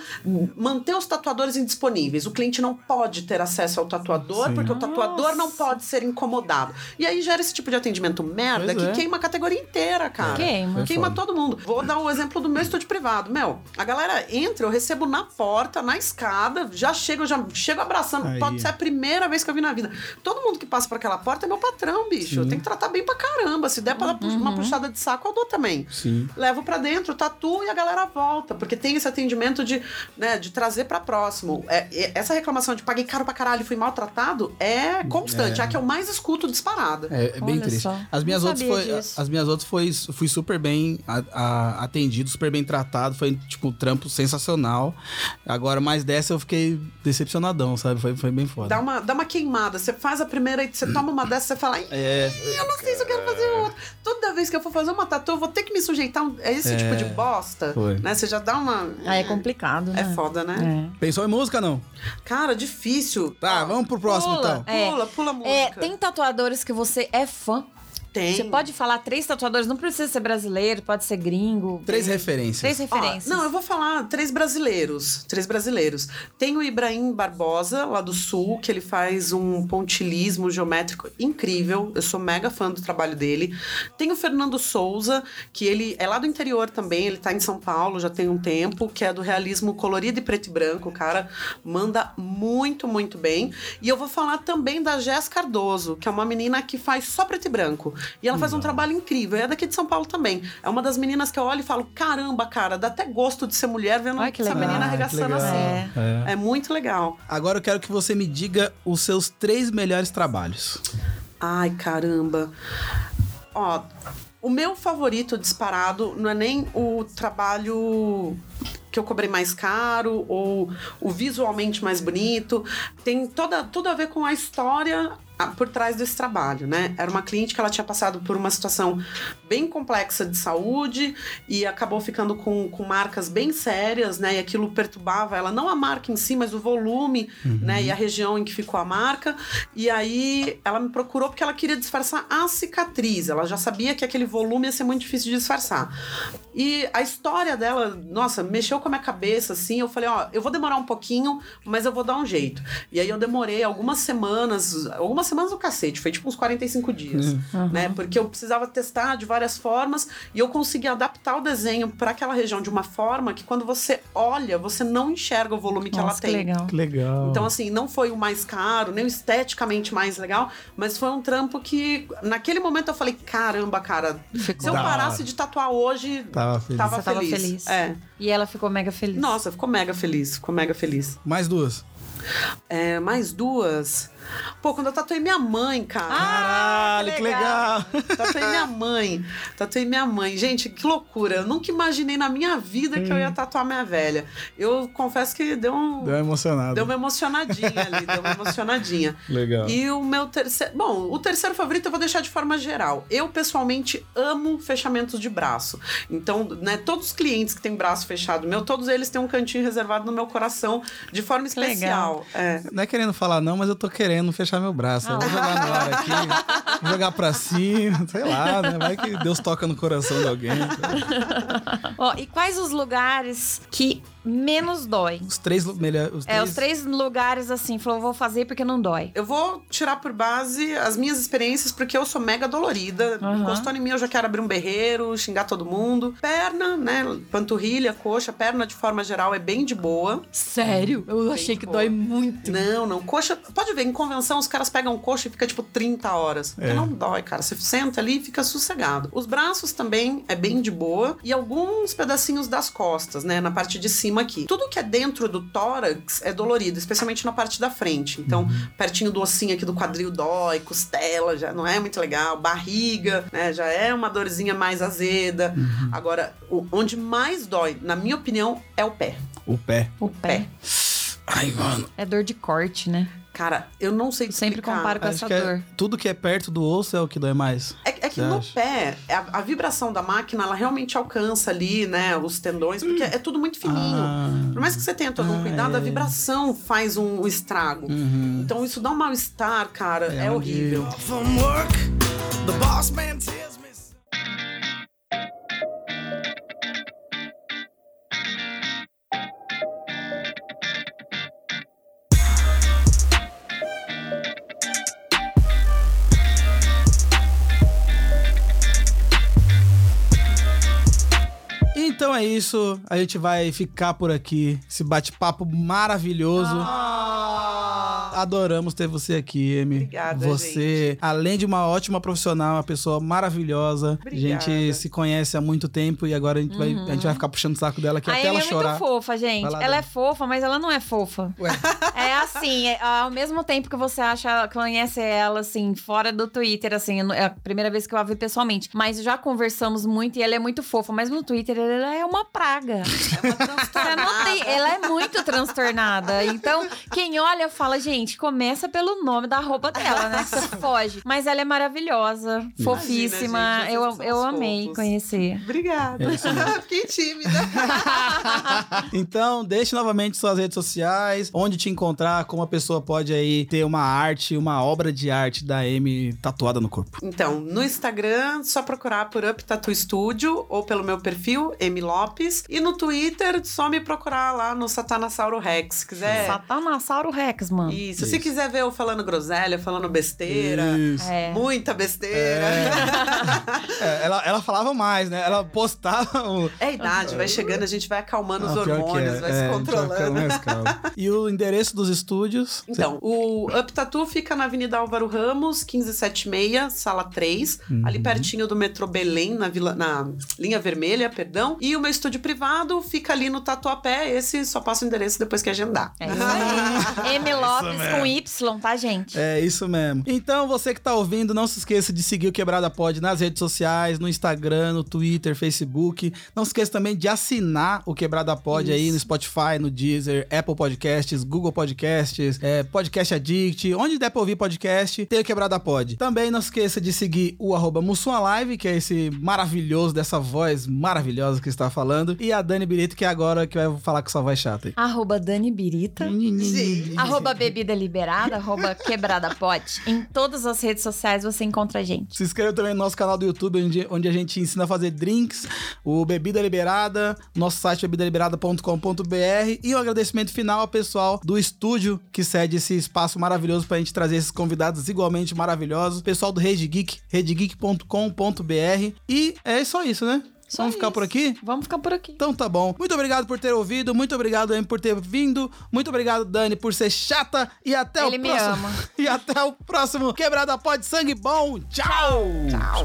manter os tatuadores indisponíveis. O cliente não pode ter acesso ao tatuador, Sim. porque o tatuador não pode ser incomodado. E aí gera esse tipo de atendimento merda Pois que é. queima a categoria inteira, cara. Queima. É Queima foda. todo mundo. Vou dar o exemplo do meu estúdio privado. Meu, a galera entra, eu recebo na porta, na escada, já chego, já chego abraçando. Aí. Pode ser a primeira vez que eu vi na vida. Todo mundo que passa por aquela porta é meu patrão, bicho. Eu tenho que tratar bem pra caramba. Se der pra dar pu- uma puxada de saco, eu dou também. Sim. Levo pra dentro, tatu, tatua e a galera volta, porque tem esse atendimento de, né, de trazer pra próximo. É, é- essa reclamação de paguei caro pra caralho e fui maltratado é constante, é a que eu mais escuto disparada. É, é bem Olha triste. só, As minhas outras foi, disso. as minhas outras foi, fui super bem a- a- atendido, super bem tratado, foi tipo um trampo sensacional. Agora mais dessa eu fiquei decepcionadão, sabe? Foi, foi bem foda. Dá uma, dá uma queimada. Você faz a primeira e você toma uma dessa, você fala, "Ih, É, eu não sei se eu quero fazer outra. Toda vez que eu for fazer uma tatu, eu vou ter que me sujeitar a a esse tipo de bosta. Foi. Né? Você já dá uma. Ah, é complicado, né? É foda, né? É. pensou em música não? Cara, difícil. Tá, vamos pro próximo pula. então. É. Pula, pula a música. É, tem tatuadores que você é fã. Tem. Você pode falar três tatuadores, não precisa ser brasileiro, pode ser gringo. Três Tem- referências. Três Ó, referências. não, eu vou falar três brasileiros. Três brasileiros. Tem o Ibrahim Barbosa, lá do Sul, que ele faz um pontilismo geométrico incrível. Eu sou mega fã do trabalho dele. Tem o Fernando Souza, que ele é lá do interior também, ele tá em São Paulo já tem um tempo, que é do realismo colorido e preto e branco. O cara manda muito, muito bem. E eu vou falar também da Jess Cardoso, que é uma menina que faz só preto e branco. E ela faz um trabalho incrível. É daqui de São Paulo também. É uma das meninas que eu olho e falo: caramba, cara, dá até gosto de ser mulher vendo Ai, que essa menina Ah, arregaçando assim. É. É. muito legal. Agora eu quero que você me diga os seus três melhores trabalhos. Ai, caramba. Ó, o meu favorito disparado não é nem o trabalho que eu cobrei mais caro ou o visualmente mais bonito. Tem toda, tudo a ver com a história por trás desse trabalho, né? Era uma cliente que ela tinha passado por uma situação bem complexa de saúde e acabou ficando com, com marcas bem sérias, né? E aquilo perturbava ela, não a marca em si, mas o volume, né? E a região em que ficou a marca. E aí ela me procurou porque ela queria disfarçar a cicatriz. Ela já sabia que aquele volume ia ser muito difícil de disfarçar. E a história dela, nossa, mexeu com a minha cabeça, assim. Eu falei, ó, eu vou demorar um pouquinho, mas eu vou dar um jeito. E aí eu demorei algumas semanas, algumas semanas no cacete, foi tipo uns 45 dias, né? Porque eu precisava testar de várias formas e eu consegui adaptar o desenho para aquela região de uma forma que quando você olha, você não enxerga o volume que ela Nossa, que tem. legal. Que legal. Então, assim, não foi o mais caro, nem o esteticamente mais legal, mas foi um trampo que, naquele momento, eu falei: caramba, cara, Ficou se eu parasse de tatuar hoje, Tava feliz. tava Você tava feliz. feliz. É. E ela ficou mega feliz. Nossa, ficou mega feliz, ficou mega feliz. Mais duas. É, mais duas. Pô, quando eu tatuei minha mãe, cara. Caralho, que legal. Tatuei minha mãe. Tatuei minha mãe. Gente, que loucura. Eu nunca imaginei na minha vida que eu ia tatuar minha velha. Eu confesso que deu um. Deu uma emocionada. Deu uma emocionadinha ali, deu uma emocionadinha. Legal. E o meu terceiro. Bom, o terceiro favorito eu vou deixar de forma geral. Eu, pessoalmente, amo fechamentos de braço. Então, né, todos os clientes que têm braço fechado meu, todos eles têm um cantinho reservado no meu coração de forma Que legal. especial. É. Não é querendo falar não, mas eu tô querendo fechar meu braço. Eu vou jogar no ar aqui, vou jogar pra cima, sei lá, né? Vai que Deus toca no coração de alguém. Ó, e quais os lugares que menos dói? Os três melhores. É, os três lugares assim, falou, vou fazer porque não dói. Eu vou tirar por base as minhas experiências, porque eu sou mega dolorida. Aham. Encostou em mim, eu já quero abrir um berreiro, xingar todo mundo. Perna, né? Panturrilha, coxa, perna de forma geral é bem de boa. Sério? Eu achei que boa. dói muito. Não, não. Coxa, pode ver, em convenção os caras pegam coxa e fica tipo 30 horas. Porque É. não dói, cara. Você senta ali e fica sossegado. Os braços também é bem de boa. E alguns pedacinhos das costas, né? Na parte de cima aqui. Tudo que é dentro do tórax é dolorido, especialmente na parte da frente. Então, pertinho do ossinho aqui do quadril dói, costela já não é muito legal, barriga, né? Já é uma dorzinha mais azeda. Agora, o- onde mais dói, na minha opinião, é o pé. O pé. O pé. Ai, mano. É dor de corte, né? Cara, eu não sei Eu sempre explicar. comparo com Acho essa que é- dor. tudo que é perto do osso é o que dói mais. É, é que no acha? pé, a, a vibração da máquina, ela realmente alcança ali, né, os tendões, porque é tudo muito fininho. Ah. Por mais que você tenha todo um Ah, cuidado, a é. vibração faz um, um estrago. Uhum. Então isso dá um mal-estar, cara, É é, horrível. from work, the boss man É isso. A gente vai ficar por aqui. Esse bate-papo maravilhoso. Adoramos ter você aqui, Amy. Obrigada, Você, além de uma ótima profissional, uma pessoa maravilhosa. A gente Obrigada. se conhece há muito tempo e agora a gente, vai, a gente vai ficar puxando o saco dela aqui A até Amy ela é chorar. muito fofa, gente. Lá, ela é fofa, mas ela não é fofa. Ué. É assim, é, ao mesmo tempo que você acha, conhece ela, assim, fora do Twitter, assim, é a primeira vez que eu a vi pessoalmente. Mas já conversamos muito e ela é muito fofa. Mas no Twitter ela é uma praga. Você não tem- ela é muito transtornada. Então, quem olha fala, gente, começa pelo nome da roupa dela, né? Que você foge. Mas ela é maravilhosa, fofíssima. gente, eu eu amei fofos. conhecer. Obrigada. É. Fiquei tímida. Então, deixe novamente suas redes sociais, onde te encontrar, como a pessoa pode aí ter uma arte, uma obra de arte da Amy tatuada no corpo. Então, no Instagram, só procurar por Up Tattoo Studio ou pelo meu perfil, M Lopes. E no Twitter, só me procurar lá no Satanossauro Rex. Se quiser. Satanossauro Rex, mano. Isso. Isso. Se quiser ver eu falando groselha, falando besteira. Isso. É. Muita besteira. É, ela, ela falava mais, né? Ela postava o. É a idade, vai chegando, a gente vai acalmando os Ah, que hormônios, é. vai É, se vai controlando. E o endereço dos estúdios? Então, o Up Tattoo fica na Avenida Álvaro Ramos, 1576, sala 3, Uhum. ali pertinho do metrô Belém, na, vila, na linha vermelha, perdão. E o meu estúdio privado fica ali no Tatuapé, esse só passa o endereço depois que agendar. É isso aí. M. Lopes com Y, tá, gente? É isso mesmo. Então, você que tá ouvindo, não se esqueça de seguir o Quebrada Pod nas redes sociais, no Instagram, no Twitter, Facebook. Não se esqueça também de assinar o Quebrada Pod aí no Spotify, no Deezer, Apple Podcasts, Google Podcasts, é, Podcast Addict, onde der pra ouvir podcast, tem o Quebrada Pod. Também não se esqueça de seguir o arroba Live, que é esse maravilhoso, dessa voz maravilhosa que está falando, e a Dani Birito, que é agora que vai falar com sua voz chata aí. Arroba Dani Birita. Arroba Bebida Liberada, arroba Quebrada Pote. Em todas as redes sociais você encontra a gente. Se inscreva também no nosso canal do YouTube, onde, onde a gente ensina a fazer drinks, o Bebida Liberada, nosso site bebidaliberada.com.br e um agradecimento final ao pessoal do estúdio que cede esse espaço maravilhoso pra gente trazer esses convidados igualmente maravilhosos. Pessoal do Rede Geek, redegeek.com.br. E é só isso, né? Só Vamos ficar isso. por aqui? Vamos ficar por aqui. Então tá bom. Muito obrigado por ter ouvido, muito obrigado, Amy, por ter vindo, muito obrigado, Dani, por ser chata e até Ele o me próximo. ama. E até o próximo Quebrada Pode Sangue Bom. Tchau. Tchau.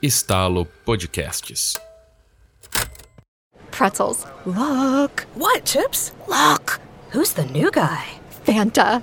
Estalo Podcasts. Pretzels. Look. What, Chips? Look. Who's the new guy? Fanta.